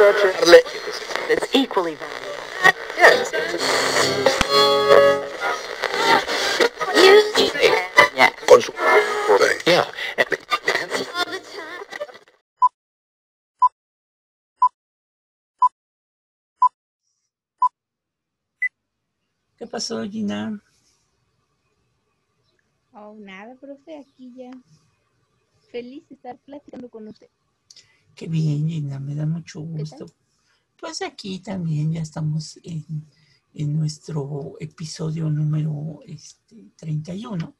a that's equally valuable. Yes. Yeah. Yeah. ¿Qué pasó, Gina? Oh, nada, profe, aquí ya. Feliz de estar platicando con usted. Qué bien, Gina, me da mucho ¿Qué gusto. Pues aquí también ya estamos en, en nuestro episodio número este, 31,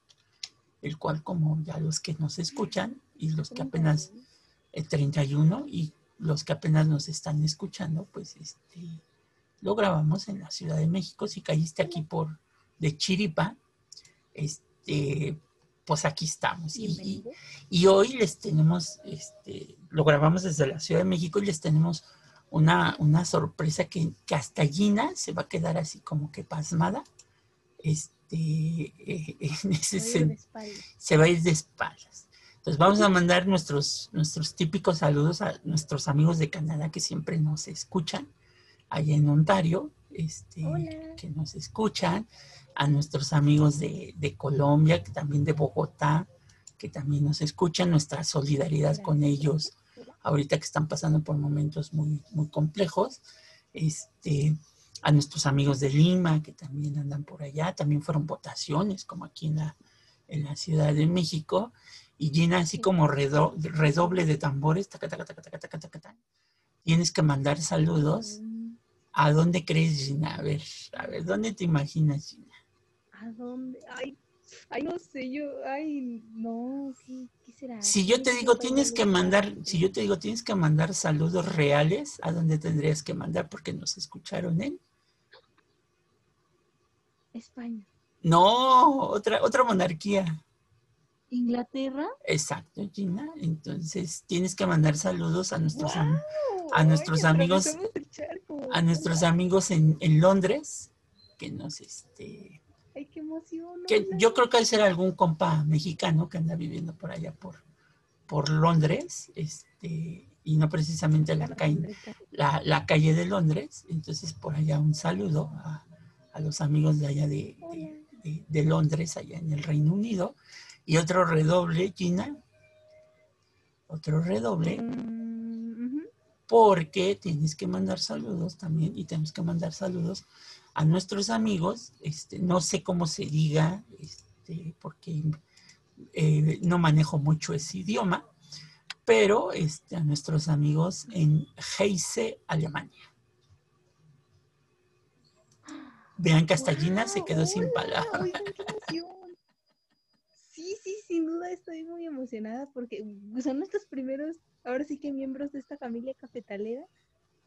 el cual como ya los que nos escuchan y los que apenas, el 31 y los que apenas nos están escuchando, pues este, lo grabamos en la Ciudad de México. Si caíste aquí por de Chiripa, este, pues aquí estamos. Y- y, hoy les tenemos, este, lo grabamos desde la Ciudad de México y les tenemos una, una sorpresa que, que hasta Gina se va a quedar así como que pasmada. Este, eh, en ese espalda. se va a ir de espaldas. Entonces vamos a mandar nuestros, nuestros típicos saludos a nuestros amigos de Canadá que siempre nos escuchan, allá en Ontario, este, Hola. que nos escuchan, a nuestros amigos de, de Colombia, que también de Bogotá, que también nos escuchan, nuestra solidaridad con ellos ahorita que están pasando por momentos muy, muy complejos. Este, a nuestros amigos de Lima, que también andan por allá, también fueron votaciones, como aquí en la, en la Ciudad de México. Y Gina, así Sí. como redo- redoble de tambores, taca, taca, taca, taca, taca, taca, taca, tienes que mandar saludos. ¿A dónde crees, Gina? A ver, a ver, ¿dónde te imaginas, Gina? ¿A dónde? Ay, ay, no sé, yo, ay, no, ¿qué, qué será? Si yo te ¿Qué digo, tienes que mandar, si yo te digo, tienes que mandar saludos reales, ¿a dónde tendrías que mandar? Porque nos escucharon en España. No, otra, otra monarquía. ¿Inglaterra? Exacto, Gina. Entonces tienes que mandar saludos a nuestros, am- ¡Guau! a nuestros Ay, amigos- a nuestros amigos en, en Londres, que nos, este, Ay, qué emoción. que yo creo que al ser algún compa mexicano que anda viviendo por allá por, por Londres, este, y no precisamente la calle, la, la calle de Londres. Entonces, por allá un saludo a, a los amigos de allá de, de- de- de Londres, allá en el Reino Unido. Y otro redoble, Gina. Otro redoble, Mm, porque tienes que mandar saludos también y tenemos que mandar saludos a nuestros amigos. Este, no sé cómo se diga, este, porque eh, no manejo mucho ese idioma, pero este, a nuestros amigos en Heise, Alemania. Vean que hasta Gina se quedó sin palabras qué emoción. Sí, sí, sin duda estoy muy emocionada porque son nuestros primeros, ahora sí que miembros de esta familia cafetalera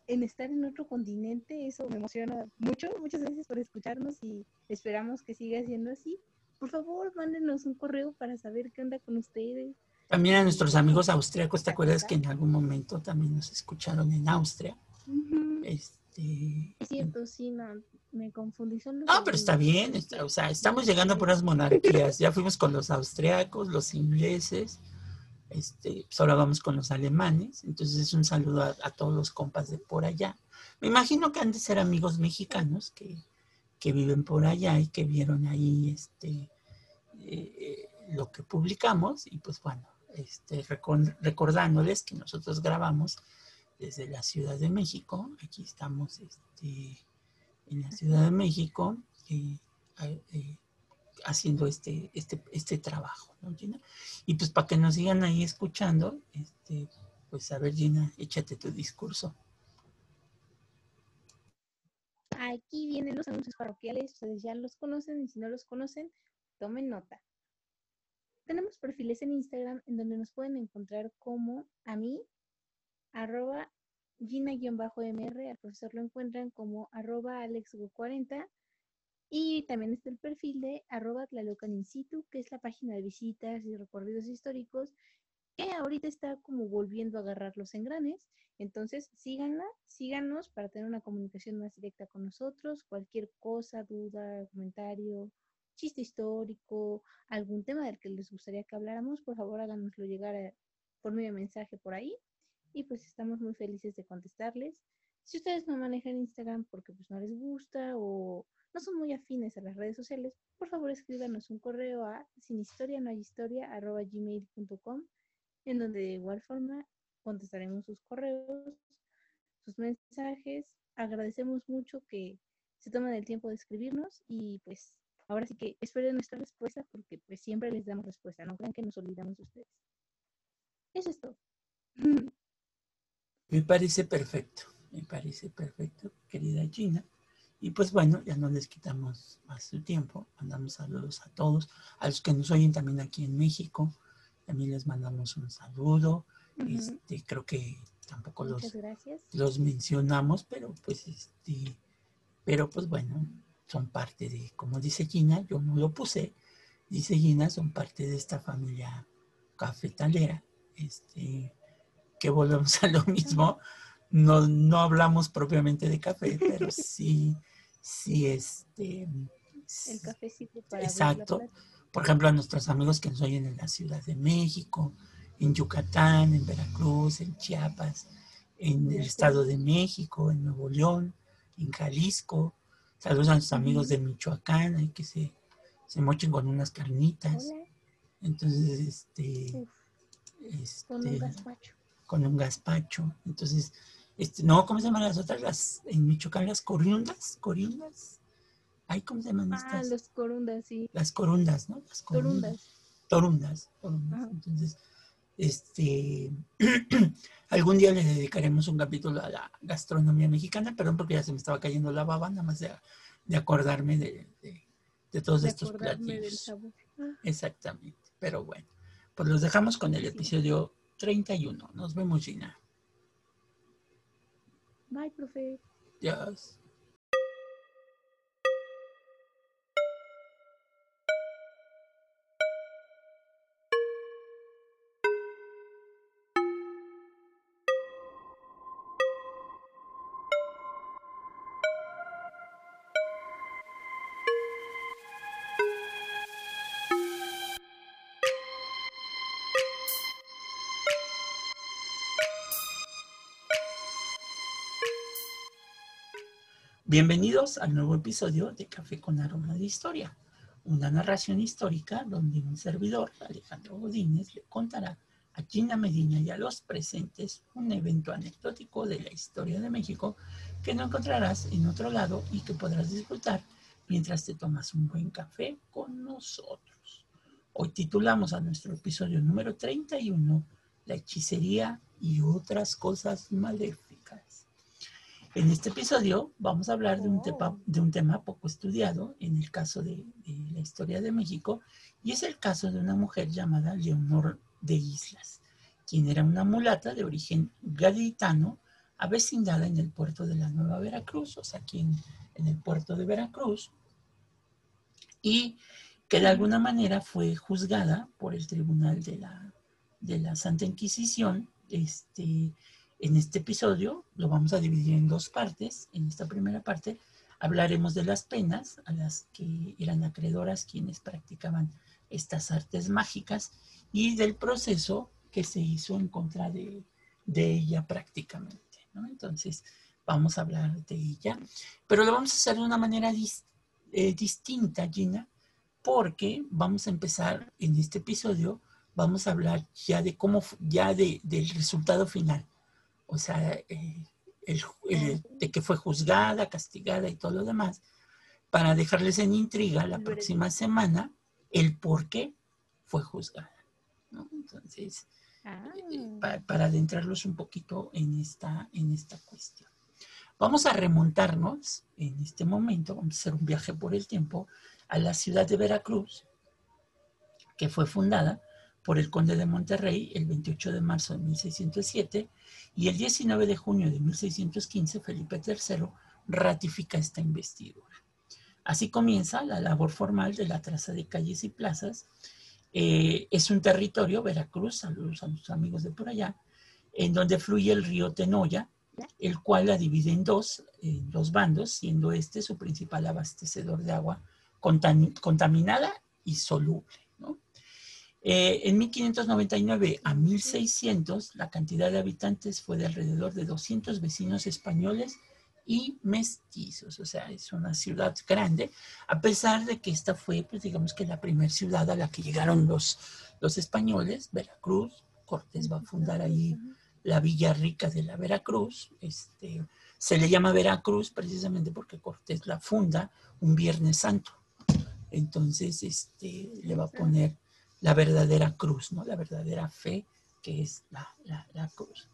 en estar en otro continente. Eso me emociona mucho. Muchas gracias por escucharnos y esperamos que siga siendo así. Por favor, mándenos un correo para saber qué onda con ustedes. También a nuestros amigos austriacos, ¿te acuerdas que en algún momento también nos escucharon en Austria? Este, Es cierto, sí, no, me confundí. Son los No, pero está bien, está- o sea, estamos llegando a puras monarquías. Ya fuimos con los austriacos, los ingleses, este, pues ahora vamos con los alemanes. Entonces es un saludo a, a todos los compas de por allá. Me imagino que han de ser amigos mexicanos que, que viven por allá y que vieron ahí este, eh, lo que publicamos. Y pues bueno, este, recor- recordándoles que nosotros grabamos desde la Ciudad de México. Aquí estamos este, en la Ciudad de México eh, haciendo este, este, este trabajo, ¿no, Gina? Y pues para que nos sigan ahí escuchando, este, pues a ver, Gina, échate tu discurso. Aquí vienen los anuncios parroquiales, ustedes ya los conocen y si no los conocen, tomen nota. Tenemos perfiles en Instagram en donde nos pueden encontrar como a mí, arroba Gina-MR, al profesor lo encuentran como arroba AlexGo40 y también está el perfil de arroba Tlalocan que es la página de visitas y recorridos históricos que ahorita está como volviendo a agarrar los engranes. Entonces, síganla, síganos para tener una comunicación más directa con nosotros. Cualquier cosa, duda, comentario, chiste histórico, algún tema del que les gustaría que habláramos, por favor háganoslo llegar por medio mensaje por ahí. Y pues estamos muy felices de contestarles. Si ustedes no manejan Instagram porque pues no les gusta o no son muy afines a las redes sociales, por favor escríbanos un correo a sin no en donde de igual forma contestaremos sus correos, sus mensajes. Agradecemos mucho que se tomen el tiempo de escribirnos y pues ahora sí que esperen nuestra respuesta porque pues siempre les damos respuesta, no crean que nos olvidamos de ustedes. Eso es todo. Me parece perfecto, me parece perfecto, querida Gina. Y pues bueno, ya no les quitamos más su tiempo. Mandamos saludos a todos, a los que nos oyen también aquí en México. También les mandamos un saludo. este, creo que tampoco los, los mencionamos, pero pues este, pero pues bueno, son parte de, como dice Gina, yo no lo puse, dice Gina, son parte de esta familia cafetalera. Este, que volvemos a lo mismo. No, no hablamos propiamente de café, pero sí, sí, este. El cafecito para Exacto. Por ejemplo, a nuestros amigos que nos oyen en la Ciudad de México, en Yucatán, en Veracruz, en Chiapas, en el Estado de México, en Nuevo León, en Jalisco. Saludos a nuestros amigos de Michoacán, hay que se, se mochen con unas carnitas. Entonces, este, este, con un gazpacho con un gazpacho. Entonces, este, no, ¿cómo se llaman las otras? Las, en Michoacán, las corundas, corundas. Ay, ¿cómo se llaman ah, estas? Ah, las corundas, sí. Las corundas, ¿no? Las corundas. Torundas. Torundas. Entonces, este, algún día le dedicaremos un capítulo a la gastronomía mexicana, perdón porque ya se me estaba cayendo la baba, nada más de, de acordarme de, de, todos estos platillos. Ah. Exactamente, pero bueno, pues los dejamos con el episodio 31. Nos vemos, Gina. Bye, profe. Adiós. Bienvenidos al nuevo episodio de Café con Aroma de Historia, una narración histórica donde un servidor, Alejandro Godínez, le contará a Gina Medina y a los presentes un evento anecdótico de la historia de México que no encontrarás en otro lado y que podrás disfrutar mientras te tomas un buen café con nosotros. Hoy titulamos a nuestro episodio número 31 La hechicería y otras cosas maléficas. En este episodio vamos a hablar de un, tema, de un tema poco estudiado en el caso de, la historia de México y es el caso de una mujer llamada Leonor de Islas, quien era una mulata de origen gaditano avecindada en el puerto de la Nueva Veracruz, o sea, aquí en, el puerto de Veracruz, y que de alguna manera fue juzgada por el Tribunal de la, de la Santa Inquisición, este, en este episodio lo vamos a dividir en dos partes. En esta primera parte hablaremos de las penas a las que eran acreedoras quienes practicaban estas artes mágicas y del proceso que se hizo en contra de, ella prácticamente. Entonces, vamos a hablar de ella, pero lo vamos a hacer de una manera eh, distinta, Gina, porque vamos a empezar en este episodio, vamos a hablar ya de cómo, ya del resultado final o sea, eh, de que fue juzgada, castigada y todo lo demás, para dejarles en intriga la próxima semana el por qué fue juzgada. Entonces, eh, ah. para, adentrarlos un poquito en esta, en esta cuestión. Vamos a remontarnos en este momento, vamos a hacer un viaje por el tiempo a la ciudad de Veracruz, que fue fundada por el conde de Monterrey el 28 de marzo de 1607 y el 19 de junio de 1615 Felipe III ratifica esta investidura. Así comienza la labor formal de la traza de calles y plazas. Eh, es un territorio, Veracruz, saludos a los amigos de por allá, en donde fluye el río Tenoya, el cual la divide en dos, en dos bandos, siendo este su principal abastecedor de agua contaminada y soluble. Eh, en 1599 a 1600, la cantidad de habitantes fue de alrededor de 200 vecinos españoles y mestizos, o sea, es una ciudad grande, a pesar de que esta fue, pues digamos que la primera ciudad a la que llegaron los, los españoles, Veracruz, Cortés va a fundar ahí la Villa Rica de la Veracruz, este, se le llama Veracruz precisamente porque Cortés la funda un Viernes Santo, entonces este, le va a poner la verdadera cruz, ¿no? La verdadera fe que es la, la cruz.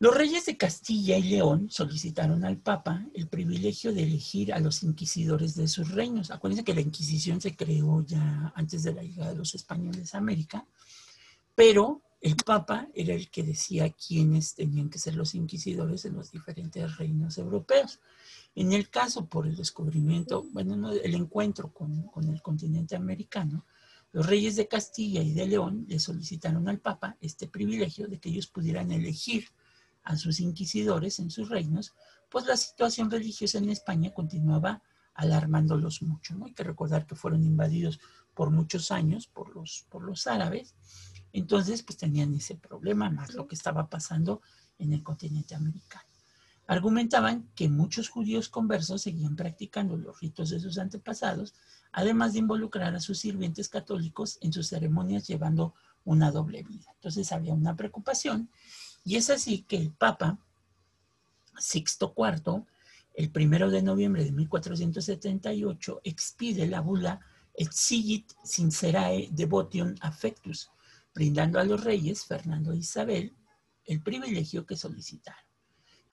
Los reyes de Castilla y León solicitaron al Papa el privilegio de elegir a los inquisidores de sus reinos. Acuérdense que la Inquisición se creó ya antes de la llegada de los españoles a América, pero el Papa era el que decía quiénes tenían que ser los inquisidores en los diferentes reinos europeos. En el caso por el descubrimiento, bueno, el encuentro con, con el continente americano, los reyes de Castilla y de León le solicitaron al Papa este privilegio de que ellos pudieran elegir a sus inquisidores en sus reinos, pues la situación religiosa en España continuaba alarmándolos mucho. Hay que recordar que fueron invadidos por muchos años por los, por los árabes, entonces pues tenían ese problema, más lo que estaba pasando en el continente americano. Argumentaban que muchos judíos conversos seguían practicando los ritos de sus antepasados, además de involucrar a sus sirvientes católicos en sus ceremonias llevando una doble vida. Entonces había una preocupación y es así que el Papa Sixto IV, el primero de noviembre de 1478, expide la bula Exigit Sincerae Devotion Affectus, brindando a los reyes Fernando e Isabel el privilegio que solicitaron.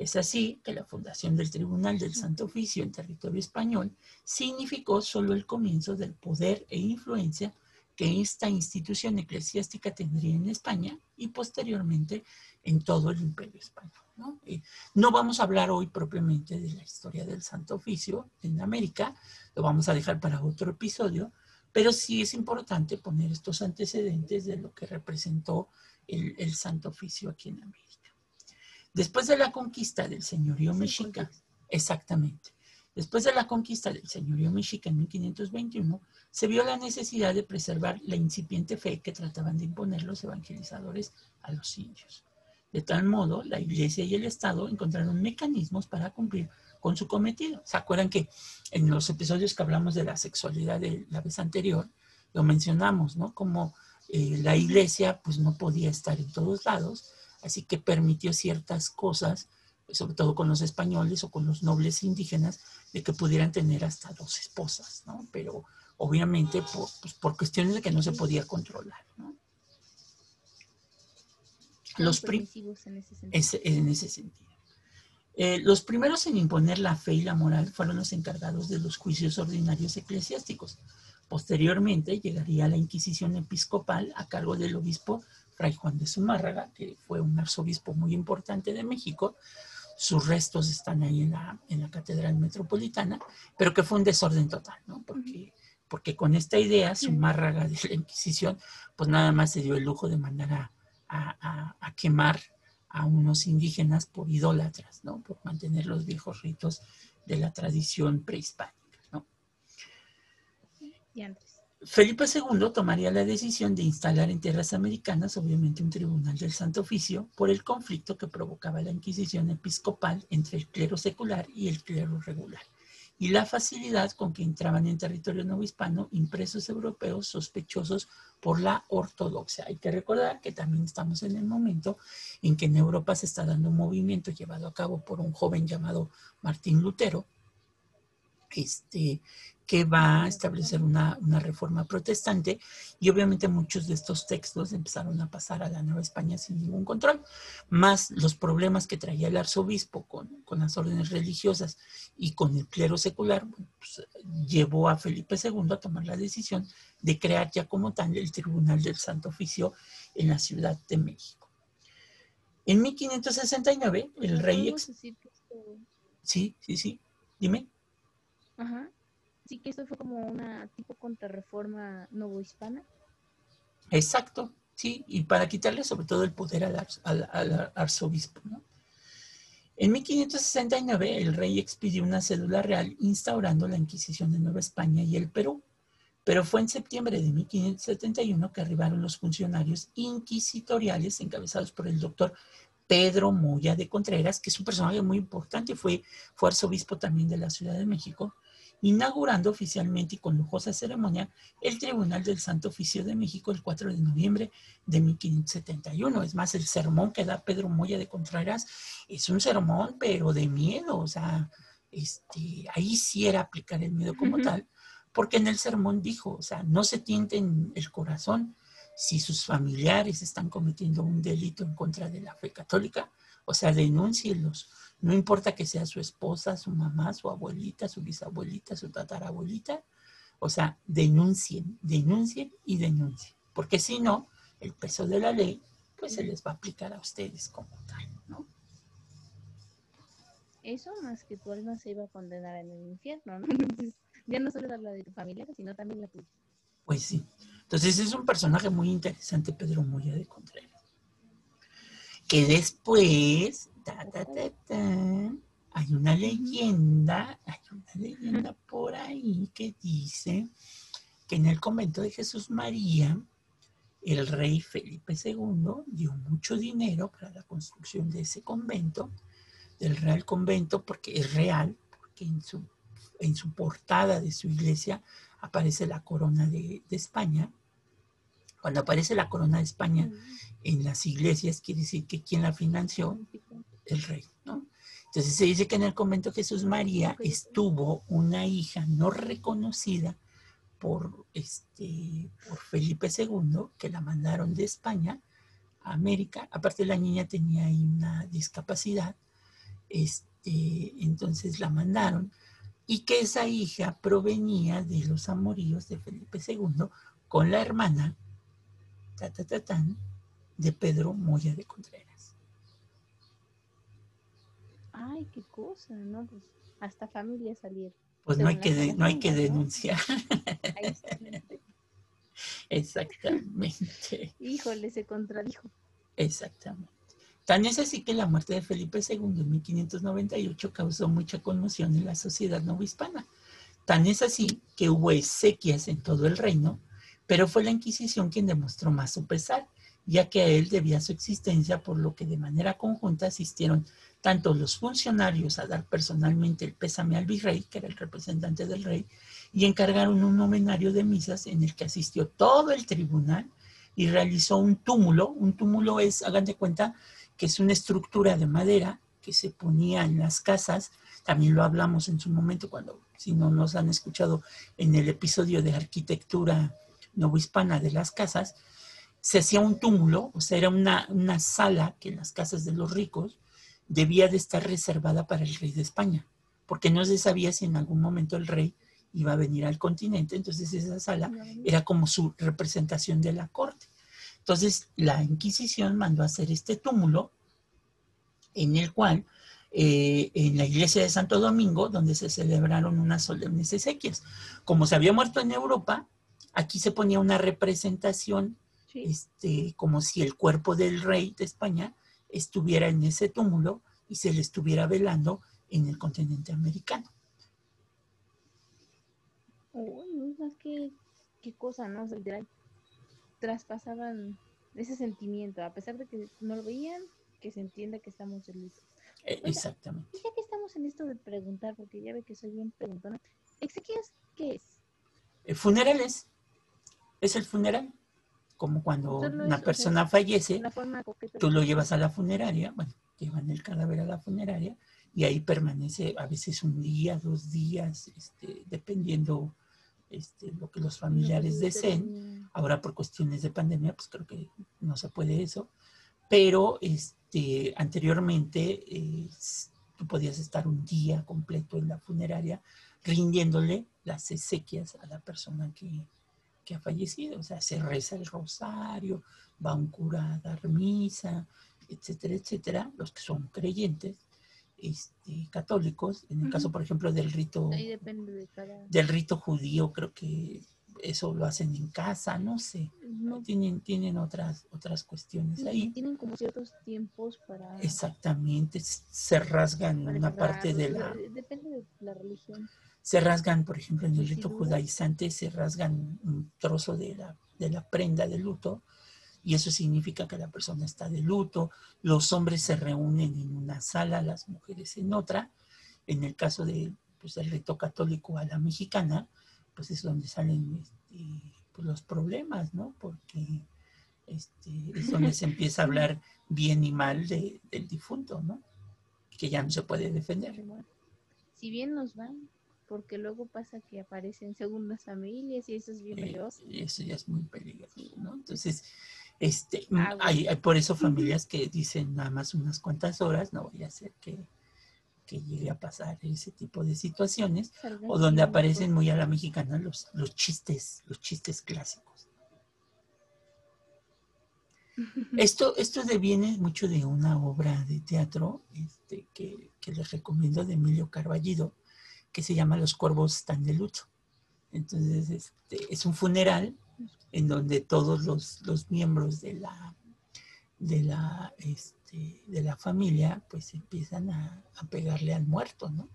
Es así que la fundación del Tribunal del Santo Oficio en territorio español significó solo el comienzo del poder e influencia que esta institución eclesiástica tendría en España y posteriormente en todo el imperio español. ¿no? no vamos a hablar hoy propiamente de la historia del Santo Oficio en América, lo vamos a dejar para otro episodio, pero sí es importante poner estos antecedentes de lo que representó el Santo Oficio aquí en América. Después de la conquista del señorío mexica, exactamente, después de la conquista del señorío mexica en 1521, se vio la necesidad de preservar la incipiente fe que trataban de imponer los evangelizadores a los indios. De tal modo, la Iglesia y el Estado encontraron mecanismos para cumplir con su cometido. ¿Se acuerdan que en los episodios que hablamos de la sexualidad de la vez anterior, lo mencionamos, ¿no? Como eh, la Iglesia pues no podía estar en todos lados, así que permitió ciertas cosas, sobre todo con los españoles o con los nobles indígenas, de que pudieran tener hasta dos esposas, ¿no? Pero obviamente por, pues, por cuestiones de que no se podía controlar, ¿no? Los en ese en ese sentido. Eh, los primeros en imponer la fe y la moral fueron los encargados de los juicios ordinarios eclesiásticos. Posteriormente llegaría la Inquisición episcopal a cargo del obispo Fray Juan de Zumárraga, que fue un arzobispo muy importante de México. Sus restos están ahí en la, en la Catedral Metropolitana, pero que fue un desorden total, ¿no? Porque, porque con esta idea, Zumárraga de la Inquisición, pues nada más se dio el lujo de mandar a, a, quemar a unos indígenas por idólatras, ¿no? Por mantener los viejos ritos de la tradición prehispánica, Felipe II tomaría la decisión de instalar en tierras americanas, obviamente, un tribunal del Santo Oficio por el conflicto que provocaba la Inquisición episcopal entre el clero secular y el clero regular y la facilidad con que entraban en territorio novohispano impresos europeos sospechosos por la ortodoxia. Hay que recordar que también estamos en el momento en que en Europa se está dando un movimiento llevado a cabo por un joven llamado Martín Lutero, este, que va a establecer una, reforma protestante y obviamente muchos de estos textos empezaron a pasar a la Nueva España sin ningún control, más los problemas que traía el arzobispo con, las órdenes religiosas y con el clero secular, pues, llevó a Felipe II a tomar la decisión de crear ya como tal el Tribunal del Santo Oficio en la Ciudad de México. En 1569, el rey... Sí, sí, sí, dime. Ajá. Sí que esto fue como una tipo contrarreforma novohispana. Exacto, sí, y para quitarle sobre todo el poder al, arzobispo. ¿no? En 1569 el rey expidió una cédula real instaurando la Inquisición de Nueva España y el Perú. Pero fue en septiembre de 1571 que arribaron los funcionarios inquisitoriales encabezados por el doctor Pedro Moya de Contreras, que es un personaje muy importante, fue, fue arzobispo también de la Ciudad de México, inaugurando oficialmente y con lujosa ceremonia el Tribunal del Santo Oficio de México el 4 de noviembre de 1571. Es más, el sermón que da Pedro Moya de Contreras es un sermón, pero de miedo, o sea, este, ahí sí era aplicar el miedo como tal, porque en el sermón dijo, o sea, no se tienten el corazón si sus familiares están cometiendo un delito en contra de la fe católica, o sea, denúncienlos. No importa que sea su esposa, su mamá, su abuelita, su bisabuelita, su tatarabuelita, o sea, denuncien, denuncien y denuncien, porque si no, el peso de la ley, pues se les va a aplicar a ustedes como tal, ¿no? Eso más que tu alma se iba a condenar en el infierno, ¿no? ya no solo la de tu familia, sino también la tuya. Pues sí. Entonces es un personaje muy interesante, Pedro Moya de Contreras. Que después, hay una leyenda, hay una leyenda por ahí que dice que en el convento de Jesús María, el rey Felipe II dio mucho dinero para la construcción de ese convento, del Real Convento, porque es real, porque en su en su portada de su iglesia aparece la corona de, España. Cuando aparece la corona de España en las iglesias, quiere decir que quien la financió, el rey, ¿no? Entonces se dice que en el convento Jesús María estuvo una hija no reconocida por, este, por Felipe II, que la mandaron de España a América. Aparte la niña tenía ahí una discapacidad, este, entonces la mandaron y que esa hija provenía de los amoríos de Felipe II con la hermana de Pedro Moya de Contreras. Ay, qué cosa, ¿no? Pues hasta familia salieron. Pues no hay, que no hay que denunciar. Exactamente. Híjole, se contradijo. Exactamente. Tan es así que la muerte de Felipe II en 1598 causó mucha conmoción en la sociedad novohispana. Tan es así que hubo exequias en todo el reino, pero fue la Inquisición quien demostró más su pesar, ya que a él debía su existencia, por lo que de manera conjunta asistieron tanto los funcionarios a dar personalmente el pésame al virrey, que era el representante del rey, y encargaron un novenario de misas en el que asistió todo el tribunal y realizó un túmulo. Un túmulo es, hagan de cuenta, que es una estructura de madera que se ponía en las casas. También lo hablamos en su momento cuando, si no nos han escuchado en el episodio de arquitectura novohispana de las casas, se hacía un túmulo, o sea, era una, una sala que en las casas de los ricos debía de estar reservada para el rey de España, porque no se sabía si en algún momento el rey iba a venir al continente, entonces esa sala era como su representación de la corte. Entonces, la Inquisición mandó a hacer este túmulo en el cual, eh, en la iglesia de Santo Domingo, donde se celebraron unas solemnes exequias. Como se había muerto en Europa, aquí se ponía una representación, este, como si el cuerpo del rey de España estuviera en ese túmulo y se le estuviera velando en el continente americano. Uy, más que qué cosa, ¿no? traspasaban ese sentimiento, a pesar de que no lo veían, que se entienda que estamos felices. Eh, exactamente. Ya que estamos en esto de preguntar, porque ya ve que soy bien preguntona, ¿exequias qué es? Eh, funerales. Es el funeral. Como cuando una persona fallece, tú lo llevas a la funeraria, bueno, llevan el cadáver a la funeraria y ahí permanece a veces un día, dos días, este, dependiendo este, lo que los familiares deseen. Ahora por cuestiones de pandemia, pues creo que no se puede eso. Pero este, anteriormente eh, tú podías estar un día completo en la funeraria rindiéndole las exequias a la persona que, que ha fallecido. O sea, se reza el rosario, va un cura a dar misa, etcétera, etcétera, los que son creyentes este, católicos, en el caso, por ejemplo, del rito, del rito judío, creo que eso lo hacen en casa, no sé, tienen, tienen otras, otras cuestiones ahí. Tienen como ciertos tiempos para... Exactamente, se rasgan una parte de la... Depende de la religión. Se rasgan, por ejemplo, en el rito judaizante, se rasgan un trozo de la, de la prenda de luto y eso significa que la persona está de luto. Los hombres se reúnen en una sala, las mujeres en otra. En el caso de, pues, del rito católico a la mexicana, pues es donde salen este, pues, los problemas, ¿no? Porque este, es donde se empieza a hablar bien y mal de- del difunto, ¿no? Que ya no se puede defender. Si bien nos van, porque luego pasa que aparecen segundas familias y eso es bien Eh, peligroso. y eso ya es muy peligroso, ¿no? Entonces, este, Ah, bueno. hay, hay por eso familias que dicen nada más unas cuantas horas, no voy a hacer que, que llegue a pasar ese tipo de situaciones, o donde aparecen muy a la mexicana los, los chistes, los chistes clásicos. Esto, esto deviene mucho de una obra de teatro este, que, que les recomiendo de Emilio Carballido, que se llama Los cuervos están de luto. Entonces, este, es un funeral en donde todos los, los miembros de la, de la, este, de la familia pues empiezan a, a pegarle al muerto, ¿no?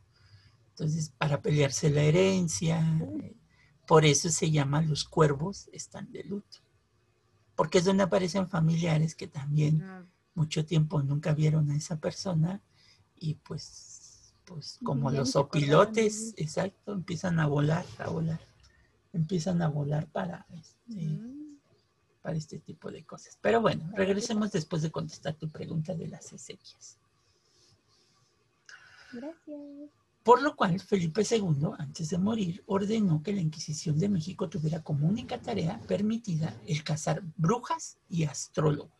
Entonces, para pelearse la herencia, eh, por eso se llama Los cuervos están de luto. Porque es donde aparecen familiares que también mucho tiempo nunca vieron a esa persona y pues, pues como los opilotes, exacto, empiezan a volar, a volar, empiezan a volar para este, mm, para este tipo de cosas. Pero bueno, regresemos después de contestar tu pregunta de las exequias. Gracias. Por lo cual, Felipe II, antes de morir, ordenó que la Inquisición de México tuviera como única tarea permitida el cazar brujas y astrólogos,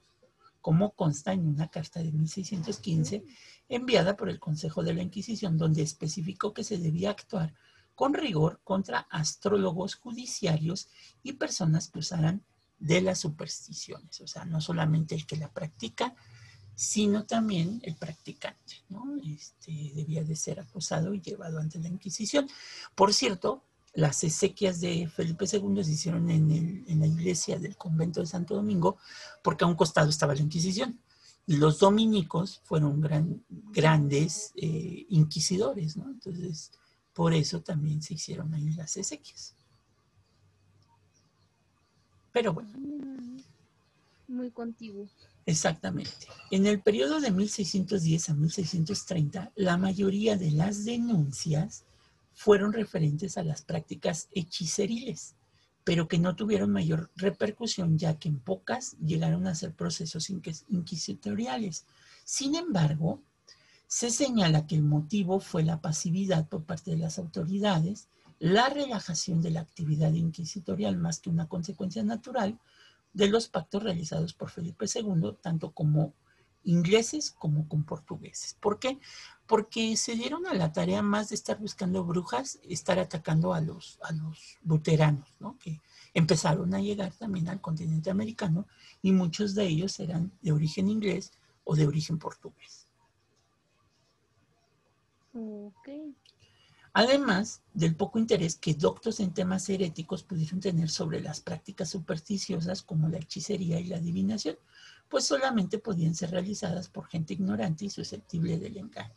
como consta en una carta de 1615 enviada por el Consejo de la Inquisición, donde especificó que se debía actuar con rigor contra astrólogos judiciarios y personas que usaran de las supersticiones, o sea, no solamente el que la practica, sino también el practicante, ¿no? Este, debía de ser acusado y llevado ante la Inquisición. Por cierto, las exequias de Felipe II se hicieron en, en la iglesia del convento de Santo Domingo, porque a un costado estaba la Inquisición. Los dominicos fueron gran- grandes eh, inquisidores, ¿no? Entonces, por eso también se hicieron ahí las exequias. Pero bueno. Mm, Muy contiguo. Exactamente. En el periodo de 1610 a 1630, la mayoría de las denuncias fueron referentes a las prácticas hechiceriles, pero que no tuvieron mayor repercusión ya que en pocas llegaron a ser procesos inquis- inquisitoriales. Sin embargo, se señala que el motivo fue la pasividad por parte de las autoridades, la relajación de la actividad inquisitorial más que una consecuencia natural, de los pactos realizados por Felipe II, tanto como ingleses como con portugueses. ¿Por qué? Porque se dieron a la tarea más de estar buscando brujas, estar atacando a los, a los luteranos, ¿no? que empezaron a llegar también al continente americano y muchos de ellos eran de origen inglés o de origen portugués. Además del poco interés que doctos en temas heréticos pudieron tener sobre las prácticas supersticiosas como la hechicería y la adivinación, pues solamente podían ser realizadas por gente ignorante y susceptible del engaño,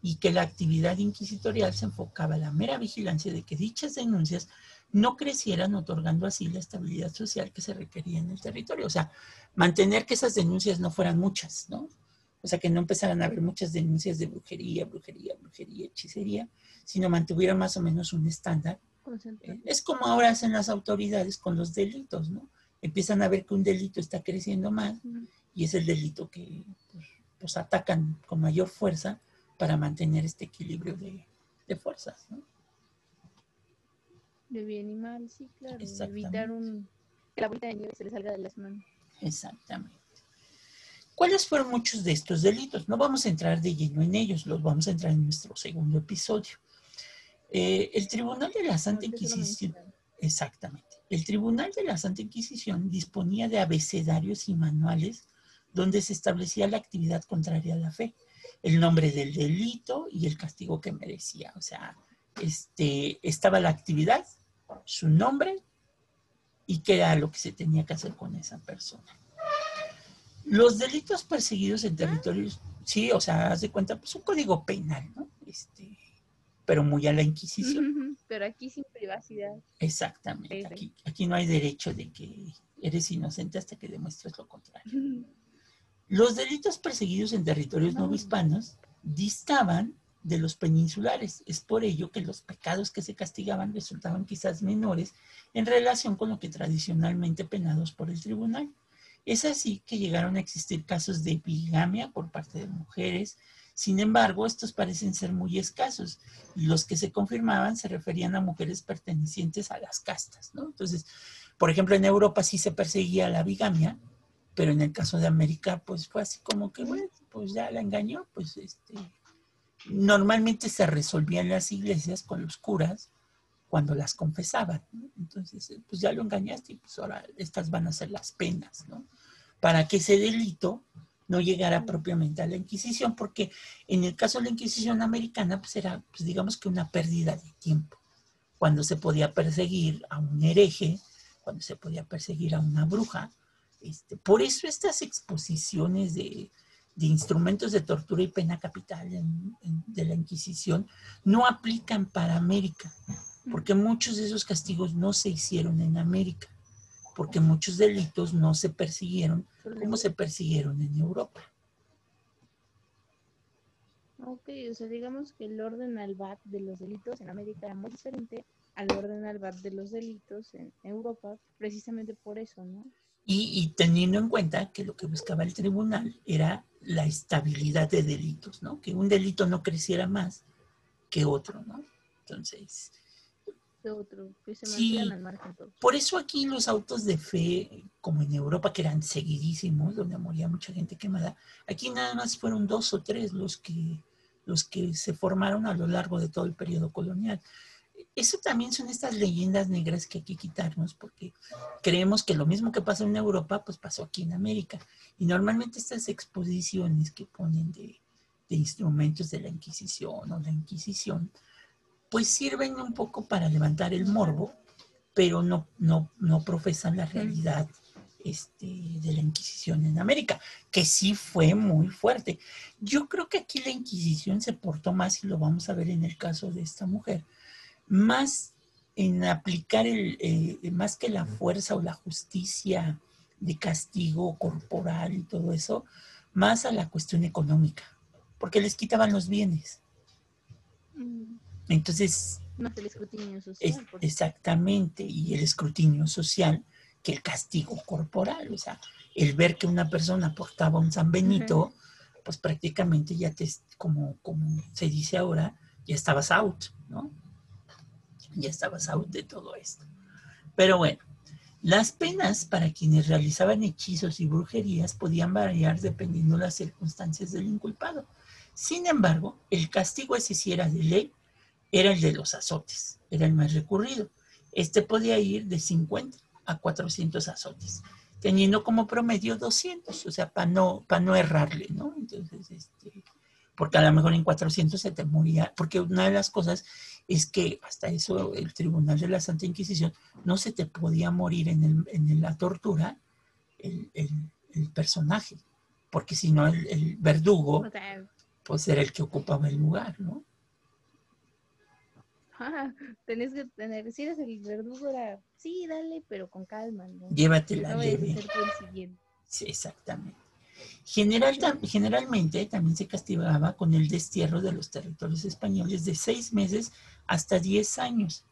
y que la actividad inquisitorial se enfocaba a la mera vigilancia de que dichas denuncias no crecieran, otorgando así la estabilidad social que se requería en el territorio. O sea, mantener que esas denuncias no fueran muchas, ¿no? O sea, que no empezaran a haber muchas denuncias de brujería, brujería, brujería, hechicería, sino mantuviera más o menos un estándar. Eh, Es como ahora hacen las autoridades con los delitos, ¿no? Empiezan a ver que un delito está creciendo más y es el delito que pues, pues, atacan con mayor fuerza para mantener este equilibrio de, de fuerzas, ¿no? De bien y mal, sí, claro. Evitar un, que la bolita de nieve se le salga de las manos. Exactamente. ¿Cuáles fueron muchos de estos delitos? No vamos a entrar de lleno en ellos, los vamos a entrar en nuestro segundo episodio. Eh, el Tribunal de la Santa Inquisición. Exactamente. El Tribunal de la Santa Inquisición disponía de abecedarios y manuales donde se establecía la actividad contraria a la fe, el nombre del delito y el castigo que merecía. O sea, este, estaba la actividad, su nombre y qué era lo que se tenía que hacer con esa persona. Los delitos perseguidos en territorios, sí, o sea, haz de cuenta, pues un código penal, ¿no? Este, pero muy a la Inquisición. Pero aquí sin privacidad. Exactamente. Aquí, aquí no hay derecho de que eres inocente hasta que demuestres lo contrario. Los delitos perseguidos en territorios No. novohispanos distaban de los peninsulares. Es por ello que los pecados que se castigaban resultaban quizás menores en relación con lo que tradicionalmente penados por el tribunal. Es así que llegaron a existir casos de bigamia por parte de mujeres. Sin embargo, estos parecen ser muy escasos los que se confirmaban se referían a mujeres pertenecientes a las castas, ¿no? Entonces, por ejemplo, en Europa sí se perseguía la bigamia, pero en el caso de América, pues fue así como que, bueno, pues ya la engañó, pues este, normalmente se resolvía en las iglesias con los curas cuando las confesaban. Entonces, eh, pues ya lo engañaste y pues ahora estas van a ser las penas, ¿no? Para que ese delito no llegara propiamente a la Inquisición, porque en el caso de la Inquisición americana, pues era, pues digamos que una pérdida de tiempo, cuando se podía perseguir a un hereje, cuando se podía perseguir a una bruja, este, por eso estas exposiciones de, de instrumentos de tortura y pena capital en- en- de la Inquisición no aplican para América, porque muchos de esos castigos no se hicieron en América, porque muchos delitos no se persiguieron como se persiguieron en Europa. Ok, o sea, digamos que el orden al BAT de los delitos en América era muy diferente al orden al BAT de los delitos en Europa, precisamente por eso, ¿no? Y, y teniendo en cuenta que lo que buscaba el tribunal era la estabilidad de delitos, ¿no? Que un delito no creciera más que otro, ¿no? Entonces, Otro, que se Sí. mantuvieran al margen todos. Por eso aquí los autos de fe, como en Europa, que eran seguidísimos, donde moría mucha gente quemada, aquí nada más fueron dos o tres los que, los que se formaron a lo largo de todo el periodo colonial. Eso también son estas leyendas negras que hay que quitarnos, porque creemos que lo mismo que pasó en Europa, pues pasó aquí en América. Y normalmente estas exposiciones que ponen de, de instrumentos de la Inquisición o la Inquisición, pues sirven un poco para levantar el morbo, pero no, no, no profesan la realidad este, de la Inquisición en América, que sí fue muy fuerte. Yo creo que aquí la Inquisición se portó más, y lo vamos a ver en el caso de esta mujer, más en aplicar el, eh, más que la fuerza o la justicia de castigo corporal y todo eso, más a la cuestión económica, porque les quitaban los bienes. Mm, Entonces, Más el escrutinio es- social. exactamente, y el escrutinio social que el castigo corporal, o sea, el ver que una persona portaba un San Benito, pues prácticamente ya te, como, como se dice ahora, ya estabas out, ¿no? Ya estabas out de todo esto. Pero bueno, las penas para quienes realizaban hechizos y brujerías podían variar dependiendo las circunstancias del inculpado. Sin embargo, el castigo ese sí era de ley, era el de los azotes, era el más recurrido. Este podía ir de 50 a 400 azotes, teniendo como promedio 200, o sea, para no, para no errarle, ¿no? Entonces, este, porque a lo mejor en 400 se te moría, porque una de las cosas es que hasta eso el Tribunal de la Santa Inquisición no se te podía morir en, el- en la tortura el, el- el personaje, porque si no el, verdugo pues era el que ocupaba el lugar, ¿no? Ajá, tenés que tener, si eres el verdugo era, sí, dale, pero con calma, ¿no? Llévatela No leve. el siguiente. Sí, exactamente. General, tam- generalmente también se castigaba con el destierro de los territorios españoles de seis meses hasta diez años.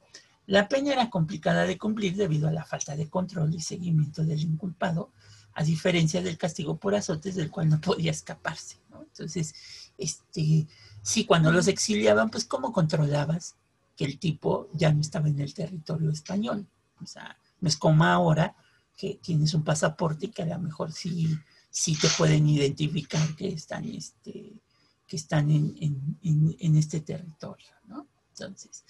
La pena era complicada de cumplir debido a la falta de control y seguimiento del inculpado, a diferencia del castigo por azotes del cual no podía escaparse. ¿no? Entonces, este, sí, cuando los exiliaban, pues ¿cómo controlabas que el tipo ya no estaba en el territorio español? O sea, no es como ahora que tienes un pasaporte y que a lo mejor sí, sí te pueden identificar que están, este, que están en, en- en- en este territorio, ¿no? Entonces,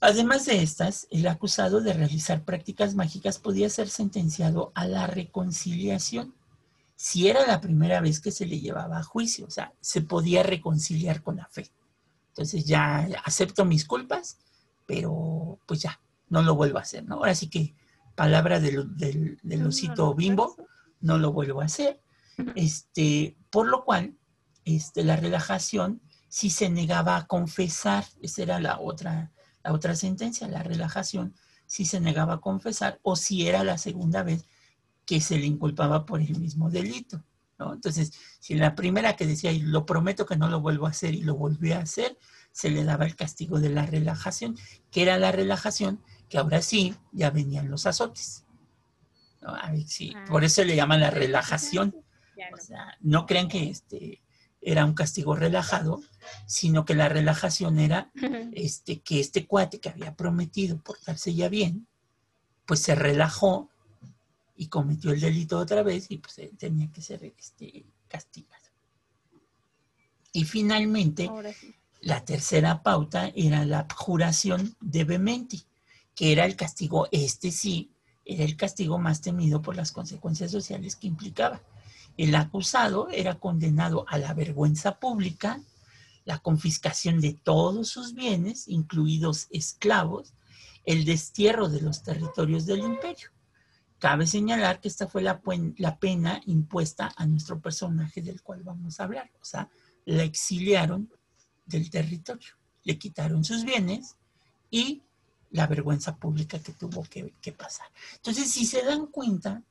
además de estas, el acusado de realizar prácticas mágicas podía ser sentenciado a la reconciliación si era la primera vez que se le llevaba a juicio, o sea, se podía reconciliar con la fe. Entonces ya acepto mis culpas, pero pues ya, no lo vuelvo a hacer, ¿no? Ahora sí que palabra del, del, osito bimbo, no lo vuelvo a hacer. Este, por lo cual, este, la relajación si se negaba a confesar, esa era la otra, la otra sentencia, la relajación, si se negaba a confesar o si era la segunda vez que se le inculpaba por el mismo delito. ¿No? Entonces, si la primera que decía, y lo prometo que no lo vuelvo a hacer y lo volví a hacer, se le daba el castigo de la relajación, que era la relajación que ahora sí ya venían los azotes. Ah. por eso le llaman la relajación. O sea, no crean que este era un castigo relajado, sino que la relajación era este, que este cuate que había prometido portarse ya bien, pues se relajó y cometió el delito otra vez y pues tenía que ser este, castigado. Y finalmente, sí. la tercera pauta era la abjuración de vementi, que era el castigo, este sí, era el castigo más temido por las consecuencias sociales que implicaba. El acusado era condenado a la vergüenza pública, la confiscación de todos sus bienes, incluidos esclavos, el destierro de los territorios del imperio. Cabe señalar que esta fue la, la pena impuesta a nuestro personaje del cual vamos a hablar. O sea, la exiliaron del territorio, le quitaron sus bienes y la vergüenza pública que tuvo que, que pasar. Entonces, si se dan cuenta,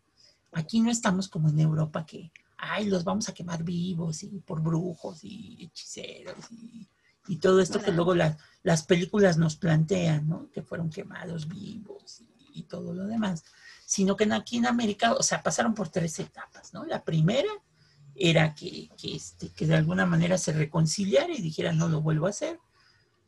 aquí no estamos como en Europa que, ay, los vamos a quemar vivos y por brujos y hechiceros y, y todo esto que luego la- las películas nos plantean, ¿no? Que fueron quemados vivos y, y todo lo demás, sino que aquí en América, o sea, pasaron por tres etapas, ¿no? La primera era que, que, este, que de alguna manera se reconciliara y dijera, no lo vuelvo a hacer.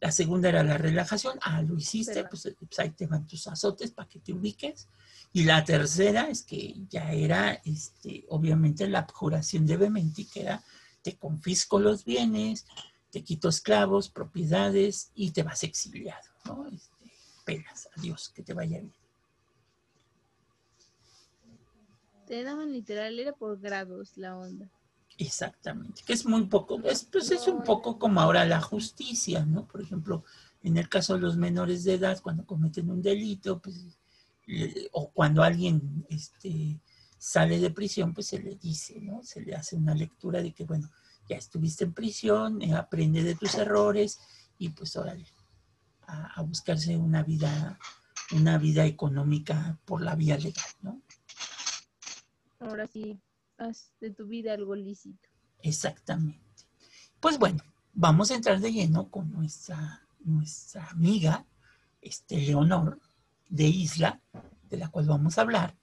La segunda era la relajación, ah, lo hiciste, pues, pues ahí te van tus azotes para que te ubiques. Y la tercera es que ya era, este, obviamente, la abjuración de Vementi, que era, te confisco los bienes, te quito esclavos, propiedades y te vas exiliado, ¿no? Este, pelas, adiós, que te vaya bien. Te daban literal, era por grados la onda. Exactamente, que es muy poco, es, pues es un poco como ahora la justicia, ¿no? Por ejemplo, en el caso de los menores de edad, cuando cometen un delito, pues, o cuando alguien este, sale de prisión, pues se le dice, ¿no? Se le hace una lectura de que, bueno, ya estuviste en prisión, eh, aprende de tus errores y pues órale, a, a buscarse una vida, una vida económica por la vía legal, ¿no? Ahora sí, haz de tu vida algo lícito. Exactamente. Pues bueno, vamos a entrar de lleno con nuestra, nuestra amiga, este, Leonor, de Isla, de la cual vamos a hablar.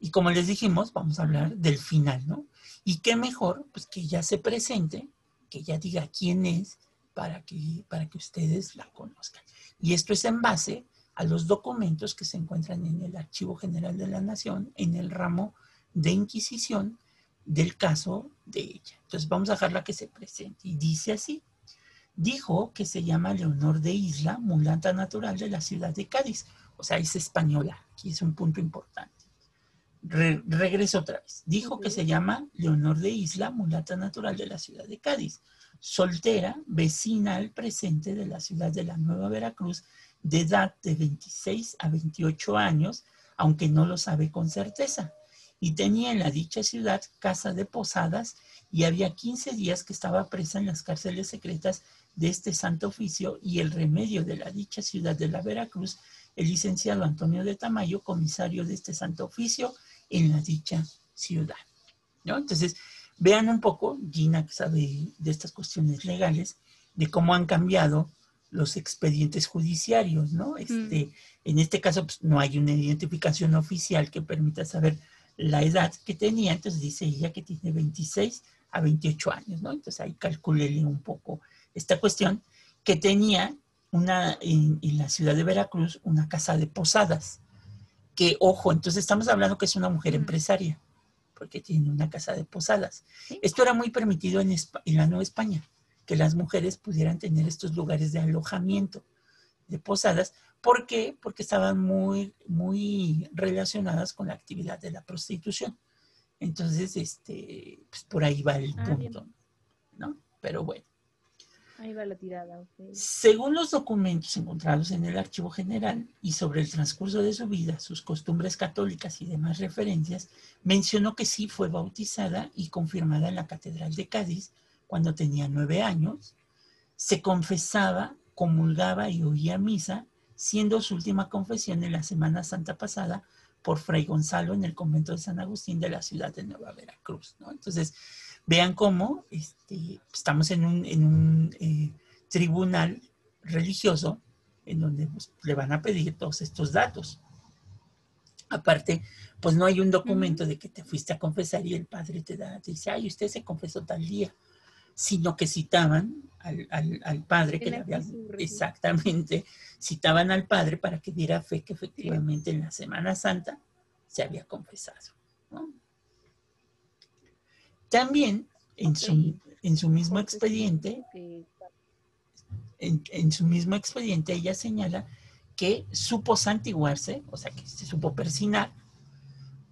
Y como les dijimos, vamos a hablar del final, ¿no? Y qué mejor, pues que ella se presente, que ella diga quién es, para que, para que ustedes la conozcan. Y esto es en base a los documentos que se encuentran en el Archivo General de la Nación, en el ramo de Inquisición, del caso de ella. Entonces vamos a dejarla que se presente. Y dice así, dijo que se llama Leonor de Isla, mulata natural de la ciudad de Cádiz. O sea, es española. Aquí es un punto importante. Re- regreso otra vez. Dijo que se llama Leonor de Isla, mulata natural de la ciudad de Cádiz. Soltera, vecina al presente de la ciudad de la Nueva Veracruz, de edad de 26 a 28 años, aunque no lo sabe con certeza y tenía en la dicha ciudad casa de posadas y había 15 días que estaba presa en las cárceles secretas de este santo oficio y el remedio de la dicha ciudad de la Veracruz, el licenciado Antonio de Tamayo, comisario de este santo oficio en la dicha ciudad. ¿no? Entonces, vean un poco, Gina que sabe de estas cuestiones legales, de cómo han cambiado los expedientes judiciarios, ¿no? Este, En este caso, pues, no hay una identificación oficial que permita saber la edad que tenía, entonces dice ella que tiene 26 a 28 años, ¿no? Entonces ahí calculele un poco esta cuestión, que tenía una, en, en la ciudad de Veracruz, una casa de posadas, que, ojo, entonces estamos hablando que es una mujer empresaria, porque tiene una casa de posadas. Esto era muy permitido en, en la Nueva España, que las mujeres pudieran tener estos lugares de alojamiento, de posadas. ¿Por qué? Porque estaban muy, muy relacionadas con la actividad de la prostitución. Entonces, este, pues por ahí va el Ah, bien. punto, ¿no? Pero bueno. Ahí va la tirada, ok. Según los documentos encontrados en el Archivo General y sobre el transcurso de su vida, sus costumbres católicas y demás referencias, mencionó que sí fue bautizada y confirmada en la Catedral de Cádiz cuando tenía nueve años, se confesaba, comulgaba y oía misa, siendo su última confesión en la Semana Santa pasada por Fray Gonzalo en el convento de San Agustín de la ciudad de Nueva Veracruz. ¿no? Entonces, vean cómo este, estamos en un, en un eh, tribunal religioso en donde pues, le van a pedir todos estos datos. Aparte, pues no hay un documento de que te fuiste a confesar y el padre te da, te dice, ay, usted se confesó tal día, sino que citaban al, al, al padre que le había, exactamente, citaban al padre para que diera fe que efectivamente en la Semana Santa se había confesado. ¿no? También en su, en su mismo expediente, en, en su mismo expediente ella señala que supo santiguarse, o sea, que se supo persinar,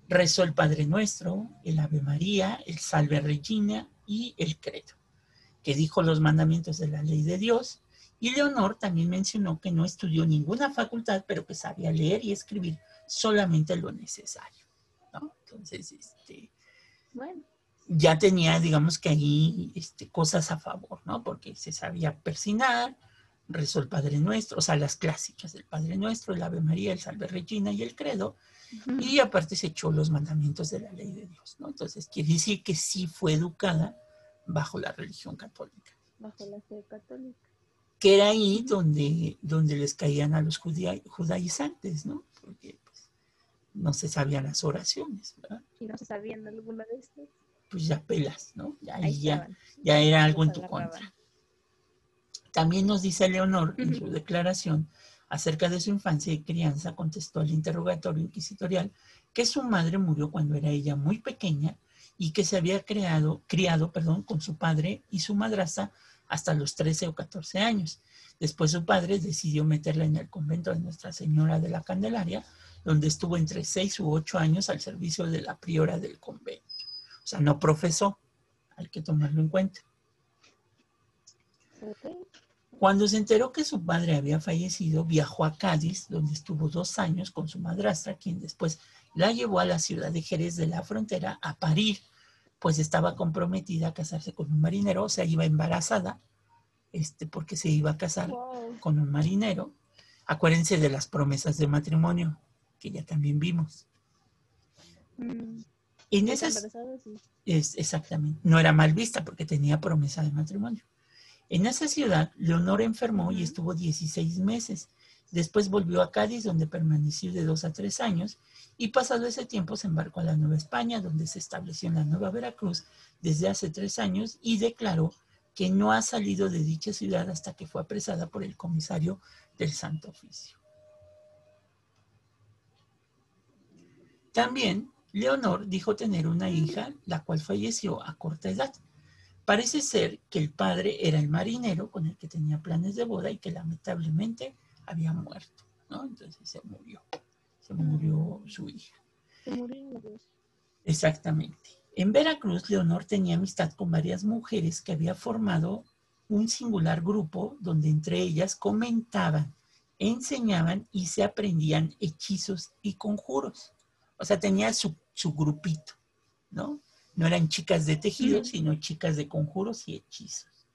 rezó el Padre Nuestro, el Ave María, el Salve Regina y el Credo, que dijo los mandamientos de la ley de Dios. Y Leonor también mencionó que no estudió ninguna facultad, pero que sabía leer y escribir solamente lo necesario. ¿no? Entonces, este, Bueno, ya tenía, digamos que ahí este, cosas a favor, ¿no? Porque se sabía persinar, rezó el Padre Nuestro, o sea, las clásicas del Padre Nuestro, el Ave María, el Salve Regina y el Credo, y aparte se echó los mandamientos de la ley de Dios, ¿no? Entonces, quiere decir que sí fue educada bajo la religión católica, bajo la fe católica. que era ahí donde, donde les caían a los judia- judaizantes, ¿no? Porque pues, no se sabían las oraciones, ¿verdad? Y no se sabían alguna de estas. Pues ya pelas, ¿no? Ya, Ahí ya, ya era algo en tu contra. También nos dice Leonor en su declaración acerca de su infancia y crianza, contestó al interrogatorio inquisitorial que su madre murió cuando era ella muy pequeña y que se había creado, criado perdón, con su padre y su madrastra hasta los 13 o 14 años. Después su padre decidió meterla en el convento de Nuestra Señora de la Candelaria, donde estuvo entre 6 u 8 años al servicio de la priora del convento. O sea, no profesó, hay que tomarlo en cuenta. Cuando se enteró que su padre había fallecido, viajó a Cádiz, donde estuvo dos años con su madrastra, quien después la llevó a la ciudad de Jerez de la Frontera a parir, pues estaba comprometida a casarse con un marinero, o sea, iba embarazada, este, porque se iba a casar Wow. con un marinero. Acuérdense de las promesas de matrimonio, que ya también vimos. Mm, En ¿está esas? Sí. Es, exactamente. No era mal vista porque tenía promesa de matrimonio. En esa ciudad, Leonor enfermó y estuvo 16 meses. Después volvió a Cádiz, donde permaneció de dos a tres años, y pasado ese tiempo se embarcó a la Nueva España, donde se estableció en la Nueva Veracruz desde hace tres años y declaró que no ha salido de dicha ciudad hasta que fue apresada por el comisario del Santo Oficio. También, Leonor dijo tener una hija, la cual falleció a corta edad. Parece ser que el padre era el marinero con el que tenía planes de boda y que lamentablemente había muerto, ¿no? Entonces se murió, se murió su hija. Se dos. Exactamente. En Veracruz, Leonor tenía amistad con varias mujeres que había formado un singular grupo donde entre ellas comentaban, enseñaban y se aprendían hechizos y conjuros. O sea, tenía su, su grupito, ¿no? No eran chicas de tejido, sino chicas de conjuros y hechizos.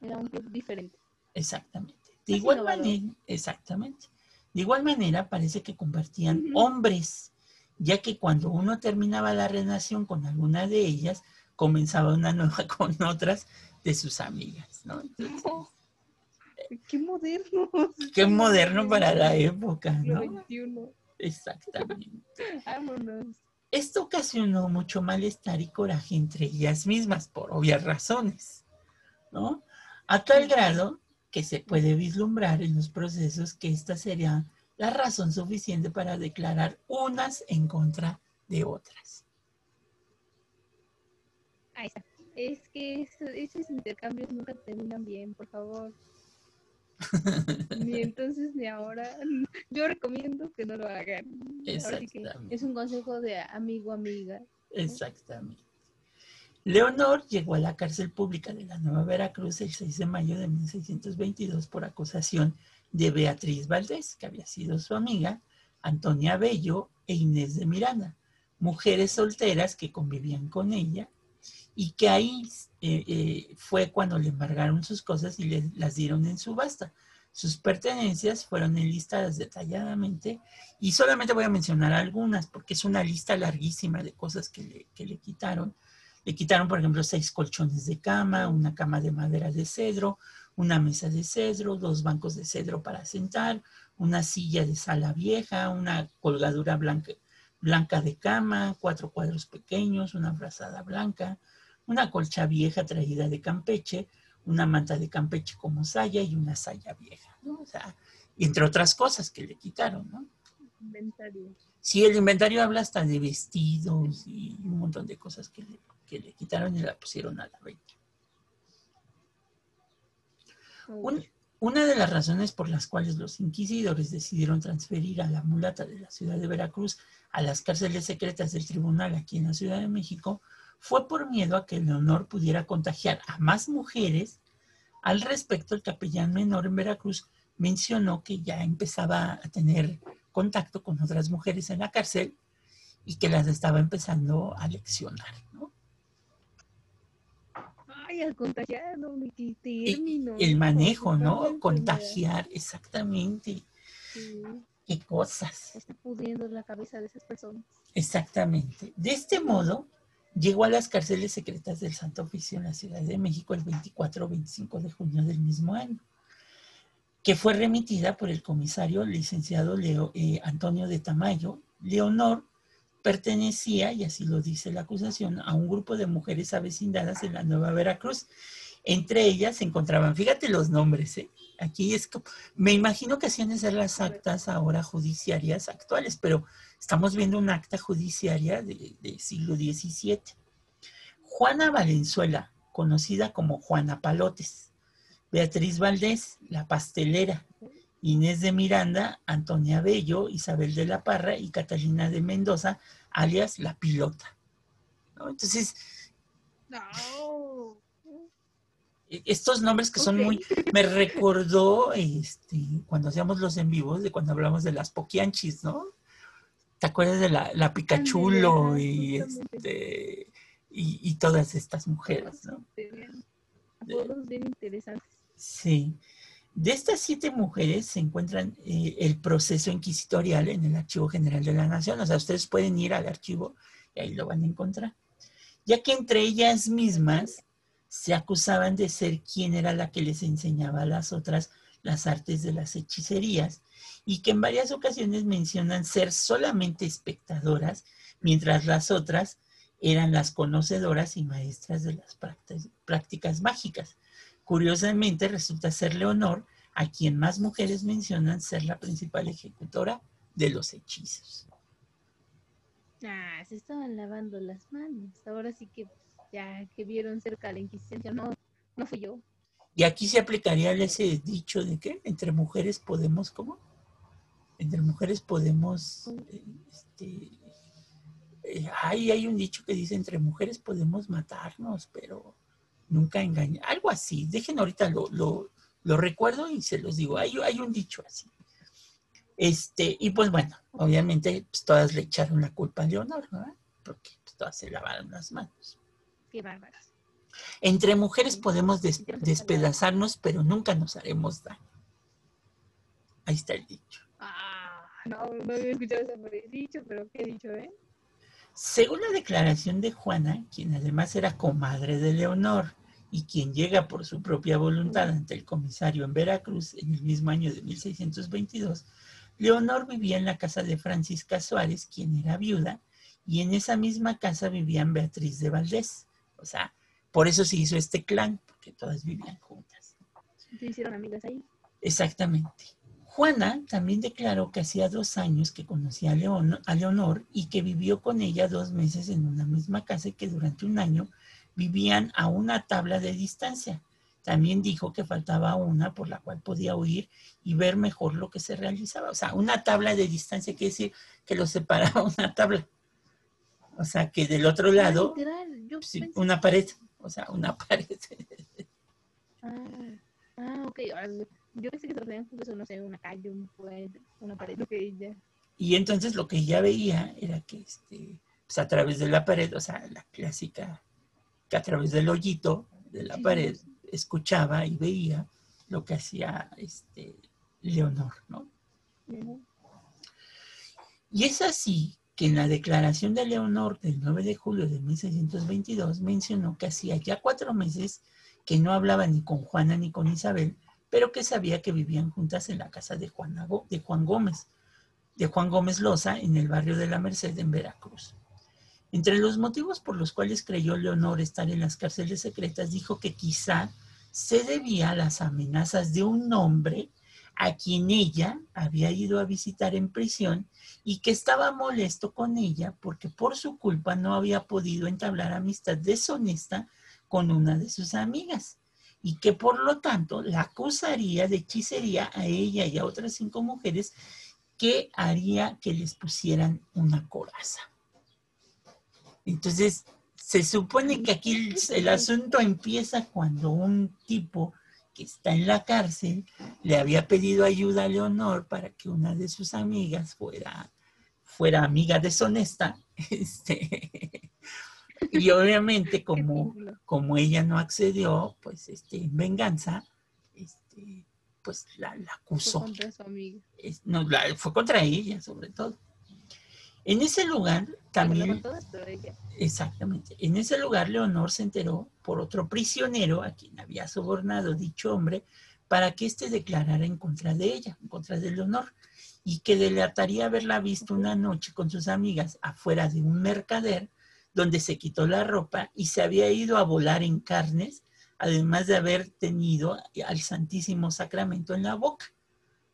Era un club diferente. Exactamente. De igual manera, exactamente. De igual manera, parece que convertían Ujú. hombres, ya que cuando uno terminaba la relación con alguna de ellas, comenzaba una nueva con otras de sus amigas, ¿no? Entonces, Qué moderno. qué moderno para la época, ¿no? XXI. Exactamente. Vámonos. Esto ocasionó mucho malestar y coraje entre ellas mismas, por obvias razones, ¿no? A tal grado que se puede vislumbrar en los procesos que esta sería la razón suficiente para declarar unas en contra de otras. Ahí está. Es que eso- esos intercambios nunca terminan bien, por favor. Ni entonces ni ahora. Yo recomiendo que no lo hagan. Exactamente. es un consejo de amigo, amiga. Exactamente. Leonor llegó a la cárcel pública de la Nueva Veracruz el 6 de mayo de 1622 por acusación de Beatriz Valdés, que había sido su amiga, Antonia Bello e Inés de Miranda, mujeres solteras que convivían con ella y que ahí eh, eh, fue cuando le embargaron sus cosas y le, las dieron en subasta. Sus pertenencias fueron enlistadas detalladamente y solamente voy a mencionar algunas porque es una lista larguísima de cosas que le, que le quitaron. Le quitaron, por ejemplo, seis colchones de cama, una cama de madera de cedro, una mesa de cedro, dos bancos de cedro para sentar, una silla de sala vieja, una colgadura blanca, blanca de cama, cuatro cuadros pequeños, una frazada blanca, una colcha vieja traída de Campeche, una manta de Campeche como saya y una saya vieja, ¿no? O sea, entre otras cosas que le quitaron, ¿no? Inventario. Sí, el inventario habla hasta de vestidos y un montón de cosas que le, que le quitaron y la pusieron a la venta. Un- una de las razones por las cuales los inquisidores decidieron transferir a la mulata de la ciudad de Veracruz a las cárceles secretas del tribunal aquí en la Ciudad de México fue por miedo a que Leonor pudiera contagiar a más mujeres. Al respecto, el capellán menor en Veracruz mencionó que ya empezaba a tener contacto con otras mujeres en la cárcel y que las estaba empezando a leccionar, ¿no? Ay, al contagiado, mi qué Y- término. El manejo, Está ¿no? Contagiar, exactamente. Sí, Qué cosas. está pudriendo la cabeza de esas personas. Exactamente. De este modo, llegó a las cárceles secretas del Santo Oficio en la Ciudad de México el 24 o 25 de junio del mismo año, que fue remitida por el comisario licenciado Leo, eh, Antonio de Tamayo. Leonor pertenecía, y así lo dice la acusación, a un grupo de mujeres avecindadas en la Nueva Veracruz. Entre ellas se encontraban, fíjate los nombres, ¿eh? Aquí es me imagino que hacían ser las actas ahora judiciarias actuales, pero estamos viendo una acta judiciaria de, de siglo XVII. Juana Valenzuela, conocida como Juana Palotes. Beatriz Valdés, la pastelera. Inés de Miranda, Antonia Bello, Isabel de la Parra y Catalina de Mendoza, alias la pilota. ¿no? Entonces, No. e- estos nombres que son muy, me recordó este, cuando hacíamos los en vivos, de cuando hablamos de las poquianchis, ¿no? ¿Te acuerdas de la, la y, este, y, y todas estas mujeres, ¿no? Apodos bien interesantes. Sí. De estas siete mujeres se encuentran eh, el proceso inquisitorial en el Archivo General de la Nación. O sea, ustedes pueden ir al archivo y ahí lo van a encontrar. Ya que entre ellas mismas se acusaban de ser quien era la que les enseñaba a las otras las artes de las hechicerías y que en varias ocasiones mencionan ser solamente espectadoras, mientras las otras eran las conocedoras y maestras de las prácticas, mágicas. Curiosamente, resulta ser Leonor a quien más mujeres mencionan ser la principal ejecutora de los hechizos. Ah, se estaban lavando las manos. Ahora sí que ya que vieron cerca la Inquisición, no, no fui yo. Y aquí se aplicaría ese dicho de que entre mujeres podemos, ¿cómo? Entre mujeres podemos, este, eh, ay, hay un dicho que dice, entre mujeres podemos matarnos, pero nunca engañar. Algo así. Dejen ahorita lo, lo, lo recuerdo y se los digo. Hay, hay un dicho así. Este, y pues bueno, obviamente pues, todas le echaron la culpa a Leonor, ¿verdad? Porque pues, todas se lavaron las manos. Qué bárbaras. Entre mujeres podemos des- despedazarnos, pero nunca nos haremos daño. Ahí está el dicho. No, no había escuchado ese dicho, pero qué dicho, ¿eh? Según la declaración de Juana, quien además era comadre de Leonor y quien llega por su propia voluntad ante el comisario en Veracruz en el mismo año de 1622, Leonor vivía en la casa de Francisca Suárez, quien era viuda, y en esa misma casa vivían Beatriz de Valdés. O sea, por eso se hizo este clan, porque todas vivían juntas. Se hicieron amigas ahí. Exactamente. Juana también declaró que hacía dos años que conocía a, Leon- a Leonor y que vivió con ella dos meses en una misma casa y que durante un año vivían a una tabla de distancia. También dijo que faltaba una por la cual podía oír y ver mejor lo que se realizaba. O sea, una tabla de distancia quiere decir que lo separaba una tabla. O sea, que del otro Ah, lado, yo sí, una pared. O sea, una pared. Ah, ah, ok. Ah, Yo pensé que se referían no sé, una calle, un puente, una pared, lo que ya. Y entonces lo que ella veía era que este, pues a través de la pared, o sea, la clásica que a través del hoyito de la Sí, pared sí. escuchaba y veía lo que hacía este Leonor, ¿no? Y es así que en la declaración de Leonor del 9 de julio de 1622 mencionó que hacía ya cuatro meses que no hablaba ni con Juana ni con Isabel, pero que sabía que vivían juntas en la casa de, Juana Gó- de Juan Gómez, de Juan Gómez Loza, en el barrio de la Merced, en Veracruz. Entre los motivos por los cuales creyó Leonor estar en las cárceles secretas, dijo que quizá se debía a las amenazas de un hombre a quien ella había ido a visitar en prisión y que estaba molesto con ella porque por su culpa no había podido entablar amistad deshonesta con una de sus amigas y que por lo tanto la acusaría de hechicería a ella y a otras cinco mujeres que haría que les pusieran una coraza. Entonces, se supone que aquí el, asunto empieza cuando un tipo que está en la cárcel le había pedido ayuda a Leonor para que una de sus amigas fuera, fuera amiga deshonesta. Este, y obviamente como, como ella no accedió, pues este, en venganza, este, pues la, la Fue acusó. contra su amiga. Es- no, la- fue contra ella sobre todo. En ese lugar también, exactamente, en ese lugar Leonor se enteró por otro prisionero a quien había sobornado dicho hombre para que éste declarara en contra de ella, en contra de Leonor, y que delataría haberla visto una noche con sus amigas afuera de un mercader donde se quitó la ropa y se había ido a volar en carnes, además de haber tenido al Santísimo Sacramento en la boca.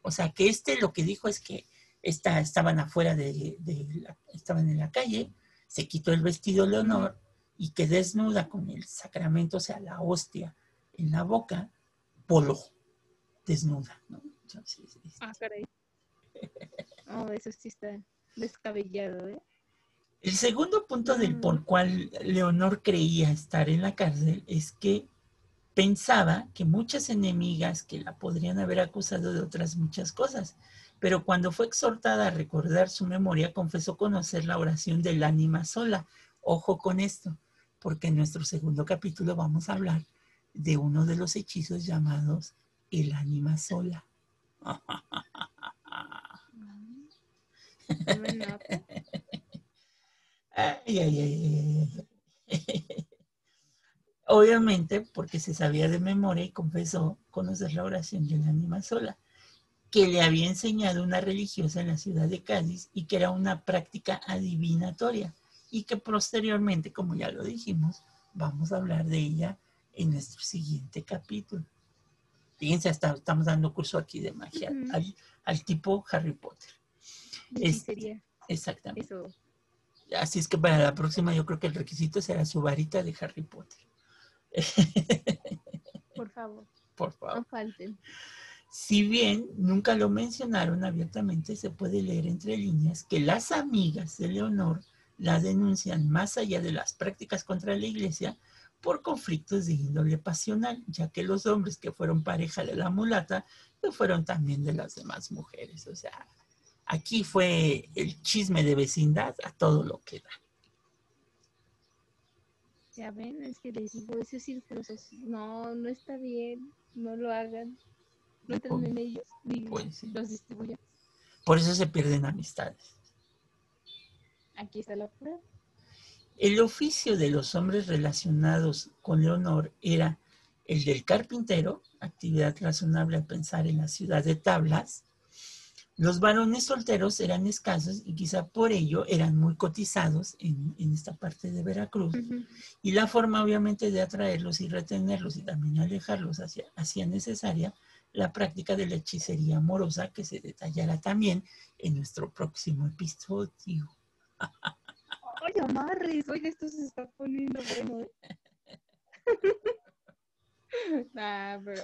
O sea, que este lo que dijo es que esta, estaban afuera de, de la- estaban en la calle, se quitó el vestido Leonor y que desnuda con el sacramento, o sea, la hostia en la boca, voló, desnuda, ¿no? Entonces, este, Ah, caray. Oh, eso sí está descabellado, ¿eh? El segundo punto del Mm. por cual Leonor creía estar en la cárcel es que pensaba que muchas enemigas que la podrían haber acusado de otras muchas cosas, pero cuando fue exhortada a recordar su memoria, confesó conocer la oración del ánima sola. Ojo con esto, porque en nuestro segundo capítulo vamos a hablar de uno de los hechizos llamados el ánima sola. Ay, ay, ay. Obviamente, porque se sabía de memoria y confesó conocer la oración del ánima sola, que le había enseñado una religiosa en la ciudad de Cádiz y que era una práctica adivinatoria y que posteriormente, como ya lo dijimos, vamos a hablar de ella en nuestro siguiente capítulo. Fíjense, hasta estamos dando curso aquí de magia al, al tipo Harry Potter. Es- sería Exactamente. eso. Así es que para la próxima yo creo que el requisito será su varita de Harry Potter. Por favor, Por favor. no falten. Si bien nunca lo mencionaron abiertamente, se puede leer entre líneas que las amigas de Leonor la denuncian más allá de las prácticas contra la iglesia por conflictos de índole pasional, ya que los hombres que fueron pareja de la mulata lo fueron también de las demás mujeres. O sea, aquí fue el chisme de vecindad a todo lo que da. Ya ven, es que les digo, esos círculos, no, no está bien, no lo hagan, no entren en ellos, ni Pues los distribuyan. Por eso se pierden amistades. Aquí está la prueba. El oficio de los hombres relacionados con Leonor era el del carpintero, actividad razonable al pensar en la ciudad de tablas. Los varones solteros eran escasos y quizá por ello eran muy cotizados en, en esta parte de Veracruz. Y la forma obviamente de atraerlos y retenerlos y también alejarlos hacia- hacía necesaria la práctica de la hechicería amorosa que se detallará también en nuestro próximo episodio. Ay, amarres, oye, esto se está poniendo bueno, ¿eh? nah, pero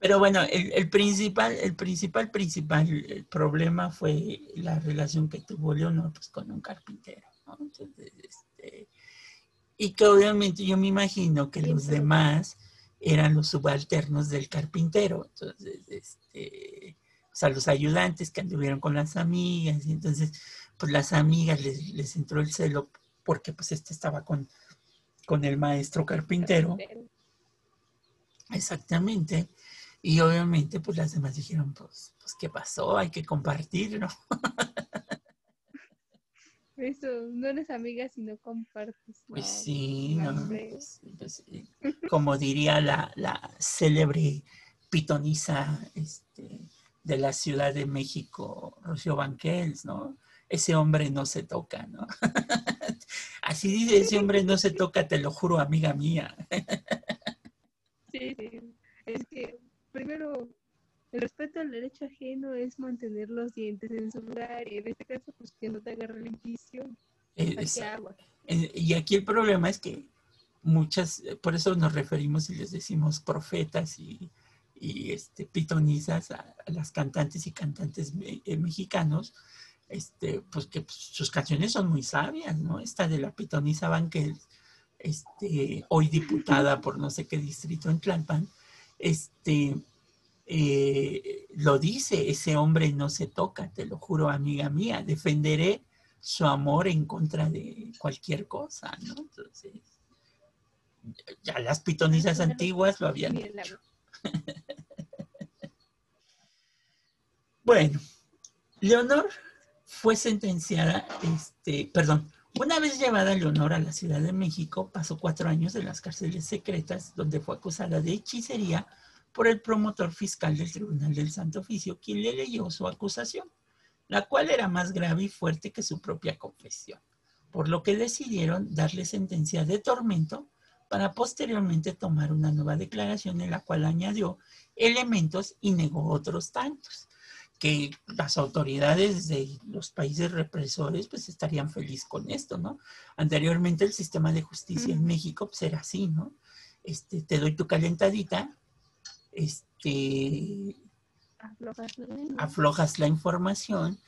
Pero bueno, el, el principal, el principal, principal el problema fue la relación que tuvo Leonor pues, con un carpintero. ¿no? Entonces, este, y que obviamente yo me imagino que los demás eran los subalternos del carpintero. Entonces, este, o sea, los ayudantes que anduvieron con las amigas. Y entonces, pues las amigas les, les entró el celo porque pues este estaba con, con el maestro carpintero. Exactamente. Y obviamente, pues las demás dijeron, pues, pues ¿qué pasó? Hay que compartir, ¿no? Eso, no eres amiga si no compartes. Pues sí, no, no, pues, pues, sí. como diría la, la célebre pitonisa este, de la Ciudad de México, Rocío Banquels, ¿no? Ese hombre no se toca, ¿no? Así dice, ese hombre no se toca, te lo juro, amiga mía. Sí, sí. Es que primero el respeto al derecho ajeno es mantener los dientes en su lugar y en este caso pues que no te agarre la inquisición. Eh, agua. eh, y aquí el problema es que muchas, por eso nos referimos y les decimos profetas y, y, este, pitonisas a, a las cantantes y cantantes me- eh, mexicanos, este, pues que pues, sus canciones son muy sabias, ¿no? Esta de la pitonisa Banquel, este, hoy diputada por no sé qué distrito en Tlalpan, este, eh, lo dice, ese hombre no se toca, te lo juro, amiga mía, defenderé su amor en contra de cualquier cosa, ¿no? Entonces, ya las pitonisas antiguas lo habían hecho. Bueno, Leonor fue sentenciada, este, perdón, una vez llevada Leonor a la Ciudad de México, pasó cuatro años en las cárceles secretas, donde fue acusada de hechicería por el promotor fiscal del Tribunal del Santo Oficio, quien le leyó su acusación, la cual era más grave y fuerte que su propia confesión, por lo que decidieron darle sentencia de tormento para posteriormente tomar una nueva declaración en la cual añadió elementos y negó otros tantos que las autoridades de los países represores pues estarían felices con esto, ¿no? Anteriormente el sistema de justicia en. México pues era así, ¿no? Este, te doy tu calentadita, este, Aflojas la lengua. aflojas la información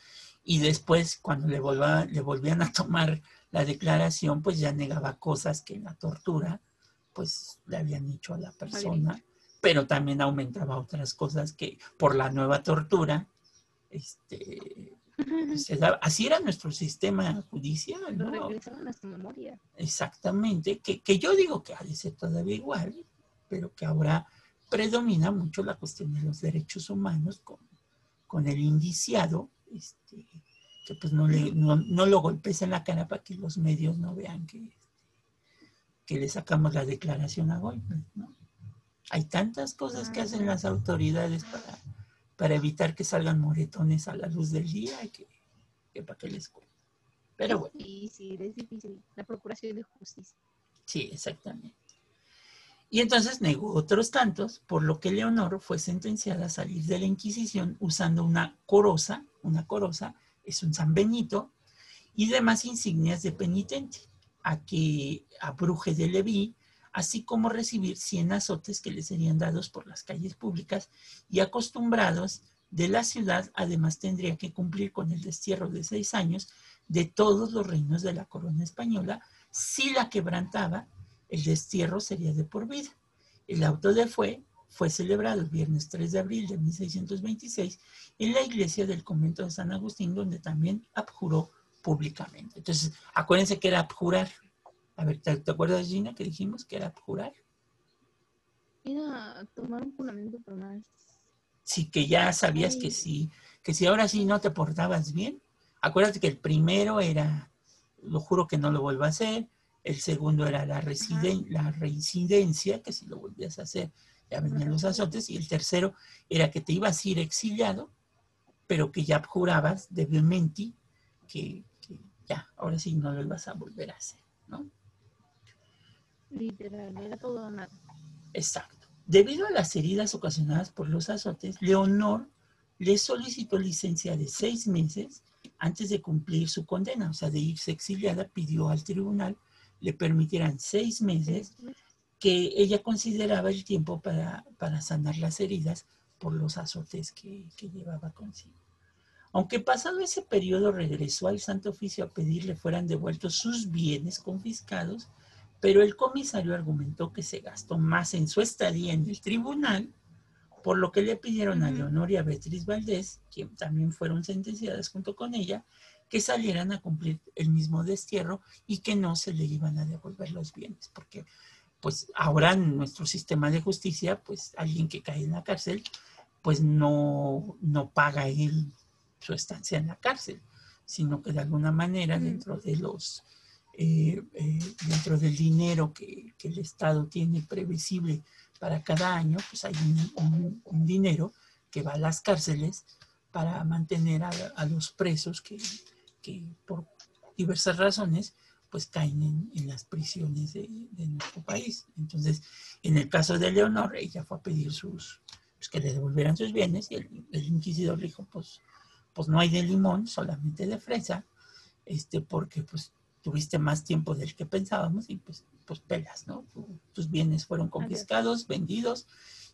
y después cuando le, volva- le volvían a tomar la declaración pues ya negaba cosas que en la tortura pues le habían hecho a la persona, pero también aumentaba otras cosas que por la nueva tortura este, se daba- así era nuestro sistema judicial, ¿no? regresaron a su memoria. Exactamente, que, que yo digo que ha de ser todavía igual, pero que ahora predomina mucho la cuestión de los derechos humanos con, con el indiciado, este, que pues no, le, no, no lo golpes en la cara para que los medios no vean que, que le sacamos la declaración a golpes, ¿no? Hay tantas cosas que hacen las autoridades para, para evitar que salgan moretones a la luz del día que, que para que les cuente. Pero bueno. Es difícil, es difícil. La procuración de justicia. Sí, exactamente. Y entonces negó otros tantos, por lo que Leonor fue sentenciada a salir de la Inquisición usando una coroza, una coroza es un San Benito, y demás insignias de penitente, a que a de Leví, así como recibir 100 azotes que le serían dados por las calles públicas y acostumbrados de la ciudad, además tendría que cumplir con el destierro de seis años de todos los reinos de la corona española, si la quebrantaba, el destierro sería de por vida. El auto de fe fue celebrado el viernes 3 de abril de 1626 en la iglesia del convento de San Agustín, donde también abjuró públicamente. Entonces, acuérdense que era abjurar. A ver, ¿te, te acuerdas, Gina, que dijimos que era abjurar? Era tomar un juramento por más. Sí, que ya sabías que sí, que si ahora sí no te portabas bien, acuérdate que el primero era, lo juro que no lo vuelvo a hacer, el segundo era la, residen- la reincidencia, que si lo volvías a hacer ya venían los azotes, y el tercero era que te ibas a ir exiliado, pero que ya jurabas de vehemente que, que ya, ahora sí no lo ibas a volver a hacer, ¿no? Literal, era todo o nada. Exacto. Debido a las heridas ocasionadas por los azotes, Leonor le solicitó licencia de seis meses antes de cumplir su condena, o sea, de irse exiliada, pidió al tribunal le permitieran seis meses que ella consideraba el tiempo para, para sanar las heridas por los azotes que, que llevaba consigo. Aunque pasado ese periodo regresó al Santo Oficio a pedirle fueran devueltos sus bienes confiscados, pero el comisario argumentó que se gastó más en su estadía en el tribunal, por lo que le pidieron a. Leonor y a Beatriz Valdés, quien también fueron sentenciadas junto con ella, que salieran a cumplir el mismo destierro y que no se le iban a devolver los bienes, porque pues ahora en nuestro sistema de justicia, pues alguien que cae en la cárcel, pues no, no paga él su estancia en la cárcel, sino que de alguna manera dentro de los eh, eh, dentro del dinero que, que, el Estado tiene previsible para cada año, pues hay un, dinero que va a las cárceles para mantener a, los presos que, que, por diversas razones pues caen en, en las prisiones de, nuestro país. Entonces, en el caso de Leonor, ella fue a pedir sus, pues que le devolvieran sus bienes y el, el inquisidor dijo, pues, pues no hay de limón, solamente de fresa, este, porque pues tuviste más tiempo del que pensábamos y pues, pues pelas, ¿no? tus bienes fueron confiscados, vendidos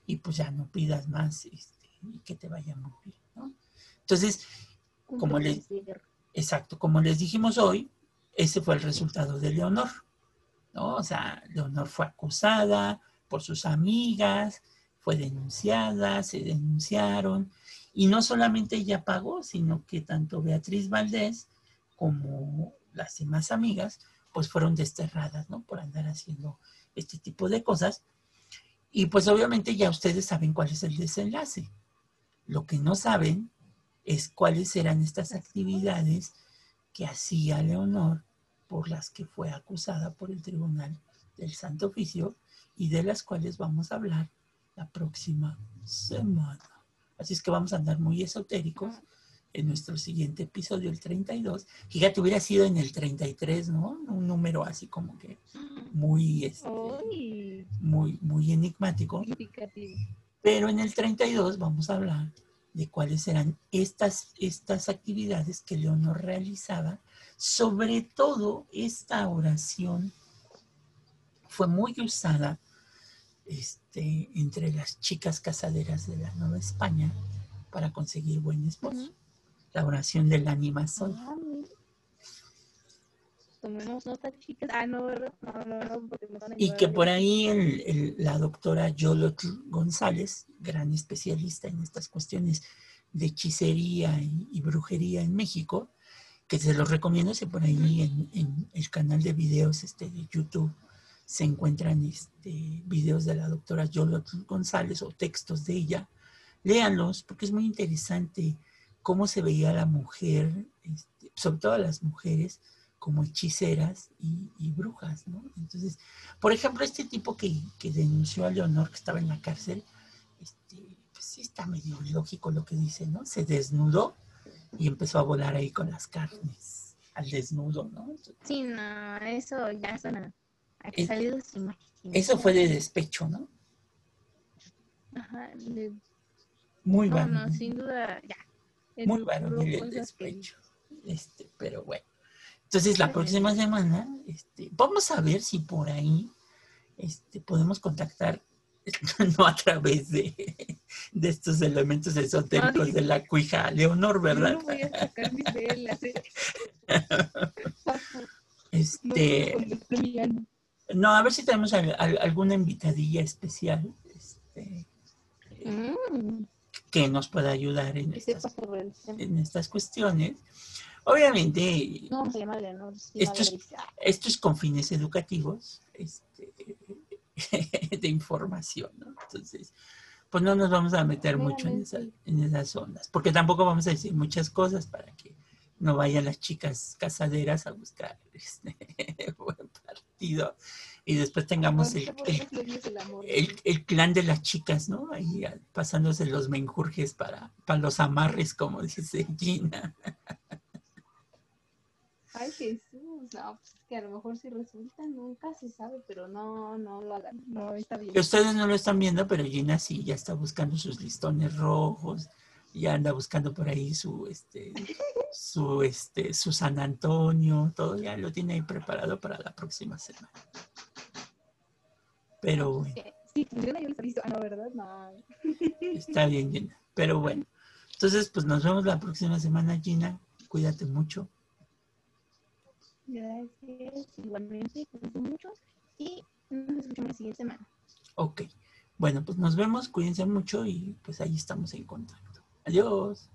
y pues ya no pidas más este, y que te vaya muy bien, ¿no? Entonces, como les, exacto, como les dijimos hoy, ese fue el resultado de Leonor, ¿no? O sea, Leonor fue acusada por sus amigas, fue denunciada, se denunciaron, y no solamente ella pagó, sino que tanto Beatriz Valdés como las demás amigas, pues fueron desterradas, ¿no? Por andar haciendo este tipo de cosas. Y pues obviamente ya ustedes saben cuál es el desenlace. Lo que no saben es cuáles eran estas actividades que hacía Leonor por las que fue acusada por el Tribunal del Santo Oficio y de las cuales vamos a hablar la próxima semana. Así es que vamos a andar muy esotéricos en nuestro siguiente episodio, el 32. Fíjate, hubiera sido en el 33, ¿no? Un número así como que muy, este, muy, muy enigmático. Pero en el 32 vamos a hablar de cuáles eran estas, estas actividades que Leonor realizaba. Sobre todo esta oración fue muy usada este, entre las chicas casaderas de la Nueva España para conseguir buen esposo la oración del ánima soy. Ah, Tomemos nota, chicas. Ah, y que por ahí el, el, la doctora Yolotl González, gran especialista en estas cuestiones de hechicería y, y brujería en México, que se los recomiendo, si por ahí en, en, el canal de videos este, de YouTube se encuentran este, videos de la doctora Yolotl González o textos de ella, léanlos porque es muy interesante cómo se veía la mujer, este, sobre todo a las mujeres, como hechiceras y, y, brujas, ¿no? Entonces, por ejemplo, este tipo que, que, denunció a Leonor, que estaba en la cárcel, este, pues sí está medio lógico lo que dice, ¿no? Se desnudó y empezó a volar ahí con las carnes, al desnudo, ¿no? Entonces, sí, no, eso ya suena a que salió de su imaginación. Eso fue de despecho, ¿no? Ajá, de... Muy no, bueno. no, sin duda, ya. Muy varonil el despecho. Este, pero bueno. Entonces la próxima semana este, vamos a ver si por ahí este, podemos contactar, no a través de, de estos elementos esotéricos Ay. de la cuija Leonor, ¿verdad? Yo no voy a sacar mis velas. ¿eh? Este, No, a ver si tenemos al- al- alguna invitadilla especial este, Mm, que nos pueda ayudar en estas, en estas cuestiones. Obviamente, No sí, Esto es- Valeria. Ah, esto es con fines educativos este, de información, ¿no? Entonces, pues no nos vamos a meter mucho en, esa- en esas ondas, porque tampoco vamos a decir muchas cosas para que no vayan las chicas casaderas a buscar este buen partido y después tengamos el, el- el amor. el- el clan de las chicas, ¿no? Ahí ah, pasándose los menjurjes para, para los amarres, como dice Gina. Ay, Jesús. No, pues es que a lo mejor si resulta, nunca se sabe, pero no, no lo hagan. No, está bien. Ustedes no lo están viendo, pero Gina sí ya está buscando sus listones rojos, ya anda buscando por ahí su este su este su San Antonio, todo ya lo tiene ahí preparado para la próxima semana. Pero bueno, Sí, funciona, yo les aviso. Ah, no, ¿verdad? No. está bien, Gina. Pero bueno, entonces pues nos vemos la próxima semana, Gina. Cuídate mucho. Gracias. Igualmente, cuídense mucho. Y nos escuchamos la siguiente semana. Ok. Bueno, pues nos vemos, cuídense mucho y pues ahí estamos en contacto. Adiós.